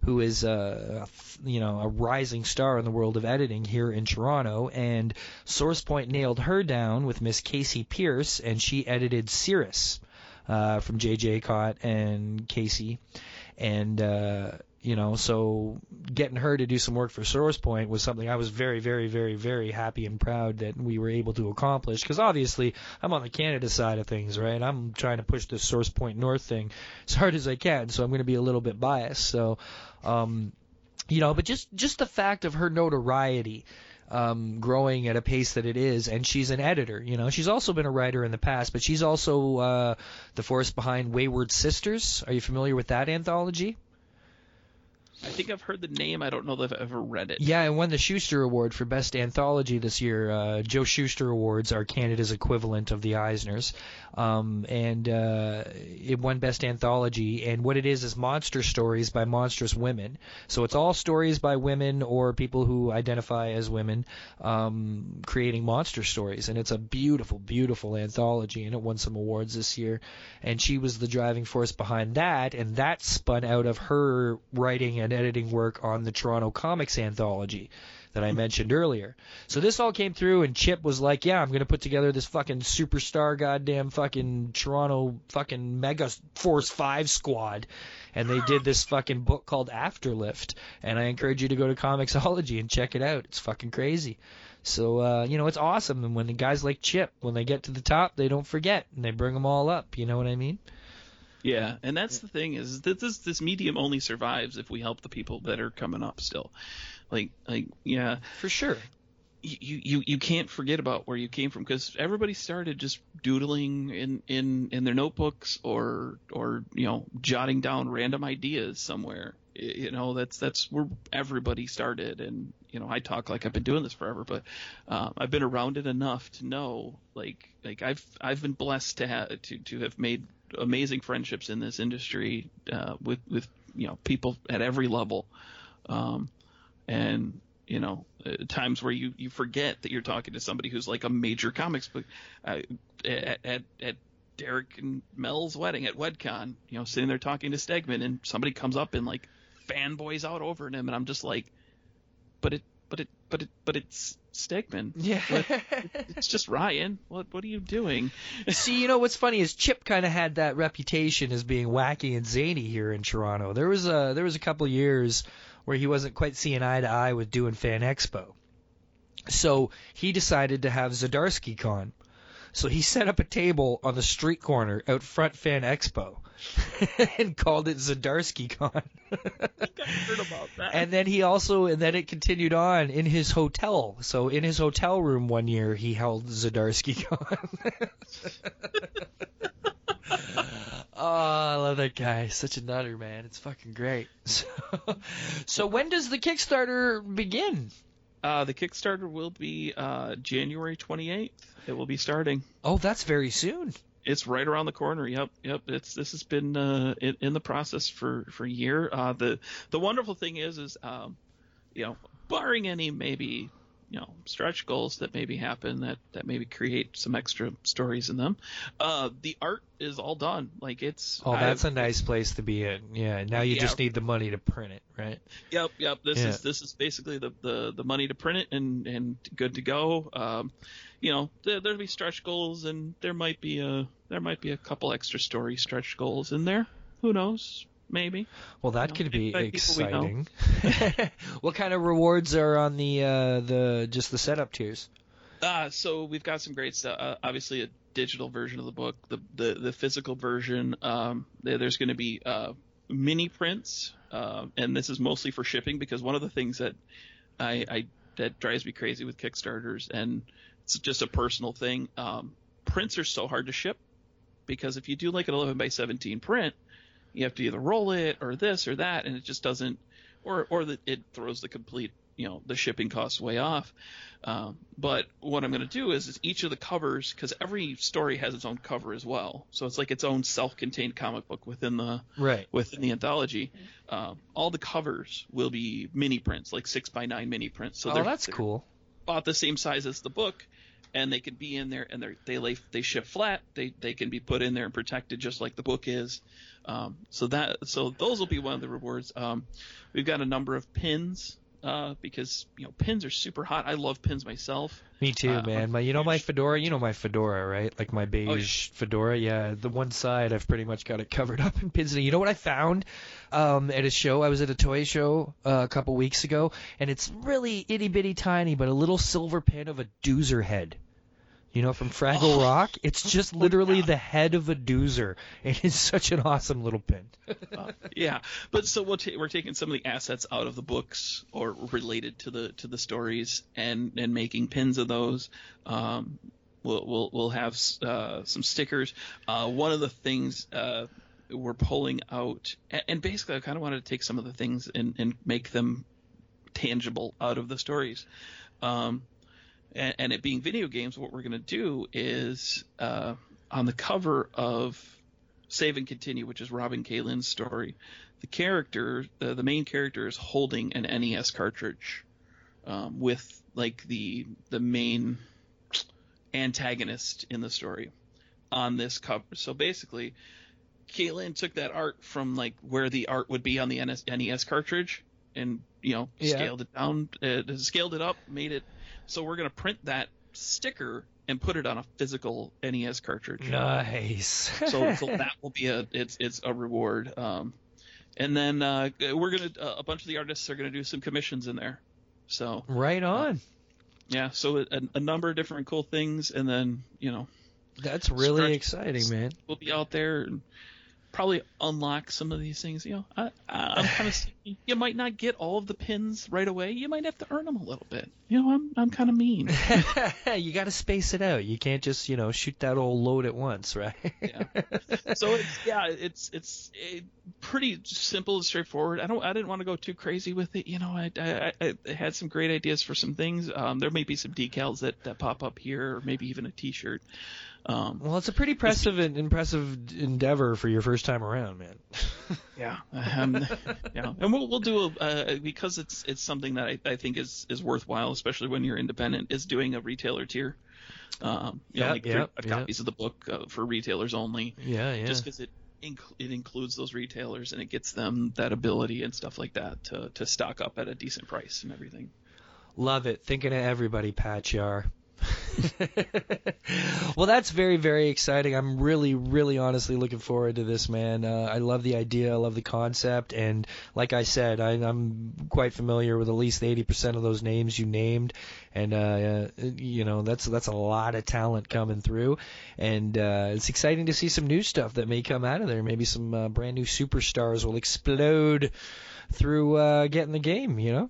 who is a you know a rising star in the world of editing here in Toronto. And SourcePoint nailed her down with Miss Casey Pierce, and she edited Cirrus uh, from J.J. Cott and Casey, and uh, you know, so getting her to do some work for SourcePoint was something I was very, very, very, very happy and proud that we were able to accomplish. Because obviously, I'm on the Canada side of things, right? I'm trying to push this SourcePoint North thing as hard as I can, so I'm going to be a little bit biased. So, um, you know, but just just the fact of her notoriety. Um, growing at a pace that it is, and she's an editor. You know, she's also been a writer in the past, but she's also uh, the force behind Wayward Sisters. Are you familiar with that anthology? I think I've heard the name. I don't know that I've ever read it. Yeah, it won the Shuster Award for Best Anthology this year. Uh, Joe Shuster Awards are Canada's equivalent of the Eisners. Um, and uh, it won Best Anthology. And what it is is monster stories by monstrous women. So it's all stories by women or people who identify as women um, creating monster stories. And it's a beautiful, beautiful anthology. And it won some awards this year. And she was the driving force behind that. And that spun out of her writing and editing work on the Toronto Comics Anthology that I mentioned earlier. So this all came through, and Chip was like, "Yeah, I'm going to put together this fucking superstar, goddamn fucking Toronto fucking Mega Force Five squad." And they did this fucking book called Afterlift, and I encourage you to go to Comixology and check it out. It's fucking crazy. So uh, you know, it's awesome. And when the guys like Chip, when they get to the top, they don't forget, and they bring them all up. You know what I mean? Yeah, and that's the thing is that this this medium only survives if we help the people that are coming up still. Like like yeah, For sure. you you you can't forget about where you came from because everybody started just doodling in in in their notebooks or or you know jotting down random ideas somewhere. You know that's that's where everybody started, and you know I talk like I've been doing this forever, but um, I've been around it enough to know like like I've I've been blessed to have to to have made amazing friendships in this industry uh, with with you know people at every level. Um, and you know uh, times where you you forget that you're talking to somebody who's like a major comics book uh, at, at at Derek and Mel's wedding at WedCon, you know, sitting there talking to Stegman, and somebody comes up and like fanboys out over him, and I'm just like, but it, but it, but it, but it's Stegman. Yeah. It's just Ryan. What what are you doing? See, you know what's funny is Chip kind of had that reputation as being wacky and zany here in Toronto. There was a there was a couple years where he wasn't quite seeing eye to eye with doing Fan Expo, so he decided to have Zdarsky Con. So he set up a table on the street corner out front Fan Expo and called it Zdarsky Con. I heard about that. And then he also, and then it continued on in his hotel. So in his hotel room one year, he held Zdarsky Con. oh, I love that guy. Such a nutter, man. It's fucking great. So, so when does the Kickstarter begin? Uh, the Kickstarter will be uh, January 28th. It will be starting. Oh, that's very soon. It's right around the corner. Yep, yep. It's this has been uh, in, in the process for for a year. Uh, the the wonderful thing is is um, you know, barring any maybe you know stretch goals that maybe happen that that maybe create some extra stories in them. Uh, the art is all done. Like it's. Oh, that's I've- a nice place to be in. Yeah. Now you Yeah. just need the money to print it, right? Yep, yep. This Yeah. is this is basically the, the, the money to print it and, and good to go. Um, you know, there, there'll be stretch goals and there might be a there might be a couple extra story stretch goals in there. Who knows? Maybe. Well, that know, could be exciting. what kind of rewards are on the uh, the just the setup tiers? Uh, so we've got some great stuff. Uh, obviously, a digital version of the book, the the, the physical version. Um, there's going to be uh, mini prints, uh, and this is mostly for shipping because one of the things that I, I that drives me crazy with Kickstarters, and it's just a personal thing. Um, prints are so hard to ship because if you do like an 11 by 17 print, you have to either roll it or this or that, and it just doesn't, or or the, it throws the complete you know the shipping costs way off. Um, but what I'm going to do is, is each of the covers, because every story has its own cover as well, so it's like its own self-contained comic book within the Right. within the anthology. Um, all the covers will be mini prints, like six by nine mini prints. So oh, that's they're cool. about the same size as the book, and they can be in there, and they they lay they ship flat. They they can be put in there and protected just like the book is. Um, so that so those will be one of the rewards. Um, we've got a number of pins. Uh, because you know pins are super hot. I love pins myself. Me too, Uh, man. My, you know my fedora. You know my fedora, right? Like my beige fedora. Yeah, the one side I've pretty much got it covered up in pins. And You know what I found um, at a show? I was at a toy show uh, a couple weeks ago, and it's really itty bitty tiny, but a little silver pin of a doozer head. You know, from Fraggle Oh. Rock. It's just literally the head of a doozer. It is such an awesome little pin. Uh, yeah, but so we'll ta- we're taking some of the assets out of the books or related to the to the stories and and making pins of those. Um, we'll we'll we'll have uh, some stickers. Uh, one of the things uh, we're pulling out, and, and basically I kind of wanted to take some of the things and and make them tangible out of the stories. Um, and, and it being video games, what we're going to do is uh, on the cover of Save and Continue, which is Robin Kaylin's story, the character, the, the main character, is holding an NES cartridge um, with like the the main antagonist in the story on this cover. So basically, Kaylin took that art from like where the art would be on the NES cartridge and you know Yeah. scaled it down, uh, scaled it up, made it. So we're gonna print that sticker and put it on a physical NES cartridge Nice. so, so that will be a it's it's a reward. Um, and then uh, we're gonna uh, a bunch of the artists are gonna do some commissions in there. So right on. yeah, so a, a number of different cool things, and then you know That's really exciting, man. we'll be out there and probably unlock some of these things. You know, I, I, I'm kind of you might not get all of the pins right away. You might have to earn them a little bit. You know, I'm I'm kind of mean. you got to space it out. You can't just, you know, shoot that old load at once, right? Yeah. so it's yeah, it's it's eh, pretty simple and straightforward. I don't I didn't want to go too crazy with it. You know, I I, I I had some great ideas for some things. Um, there may be some decals that that pop up here, or maybe even a T-shirt. Um, well, it's a pretty impressive and impressive endeavor for your first time around, man. yeah, um, yeah, and we'll we'll do a uh, because it's it's something that I, I think is is worthwhile, especially when you're independent. Is doing a retailer tier. Um, you know, Yeah, like yeah, three yeah. copies of the book uh, for retailers only. Yeah, yeah. just because it inc- it includes those retailers and it gets them that ability and stuff like that to to stock up at a decent price and everything. Love it. Thinking of everybody, Pat Yar. well, that's very, very exciting. I'm really, really honestly looking forward to this, man. Uh, I love the idea. I love the concept. And like I said, I, I'm quite familiar with at least 80% of those names you named. And, uh, uh, you know, that's, that's a lot of talent coming through. And, uh, it's exciting to see some new stuff that may come out of there. Maybe some, uh, brand new superstars will explode through, uh, getting the game, you know?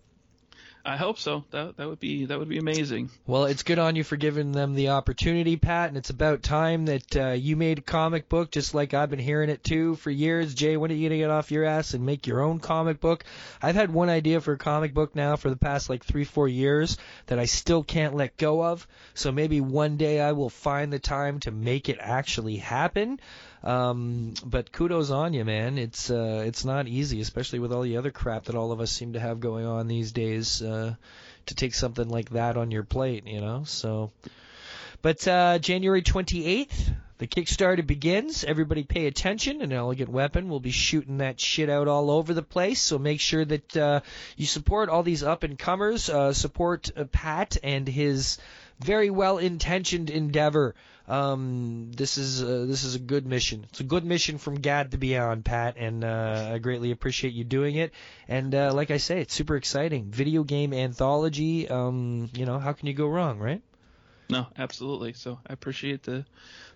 I hope so. That that would be that would be amazing. Well, it's good on you for giving them the opportunity, Pat, and it's about time that uh, you made a comic book, just like I've been hearing it too for years. Jay, when are you gonna get off your ass and make your own comic book? I've had one idea for a comic book now for the past like three, four years that I still can't let go of. So maybe one day I will find the time to make it actually happen. Um, but kudos on you, man. It's uh, it's not easy, especially with all the other crap that all of us seem to have going on these days. Uh, to take something like that on your plate, you know. So, but uh, January 28th, the Kickstarter begins. Everybody pay attention. An elegant weapon will be shooting that shit out all over the place. So make sure that uh, you support all these up and comers. Uh, support uh, Pat and his very well intentioned endeavor. Um, this is uh, this is a good mission. It's a good mission from Gad to be on, Pat, and uh, I greatly appreciate you doing it. And uh, like I say, it's super exciting. Video game anthology. Um, you know, how can you go wrong, right? No, absolutely. So I appreciate the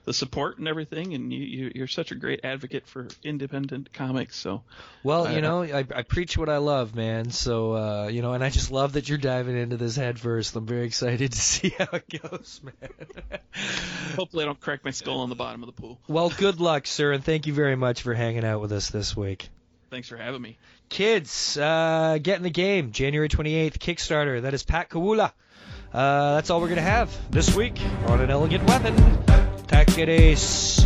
the support and everything, and you, you you're such a great advocate for independent comics. So Well, I- you know, I, I preach what I love, man. So, uh, you know, and I just love that you're diving into this head first. I'm very excited to see how it goes, man. hopefully I don't crack my skull on the bottom of the pool. well, good luck, sir, and thank you very much for hanging out with us this week. Thanks for having me. Kids, uh, get in the game. January 28th, Kickstarter. That is Pat Kawula. Uh, that's all we're going to have this week on An Elegant Weapon. Take it ace.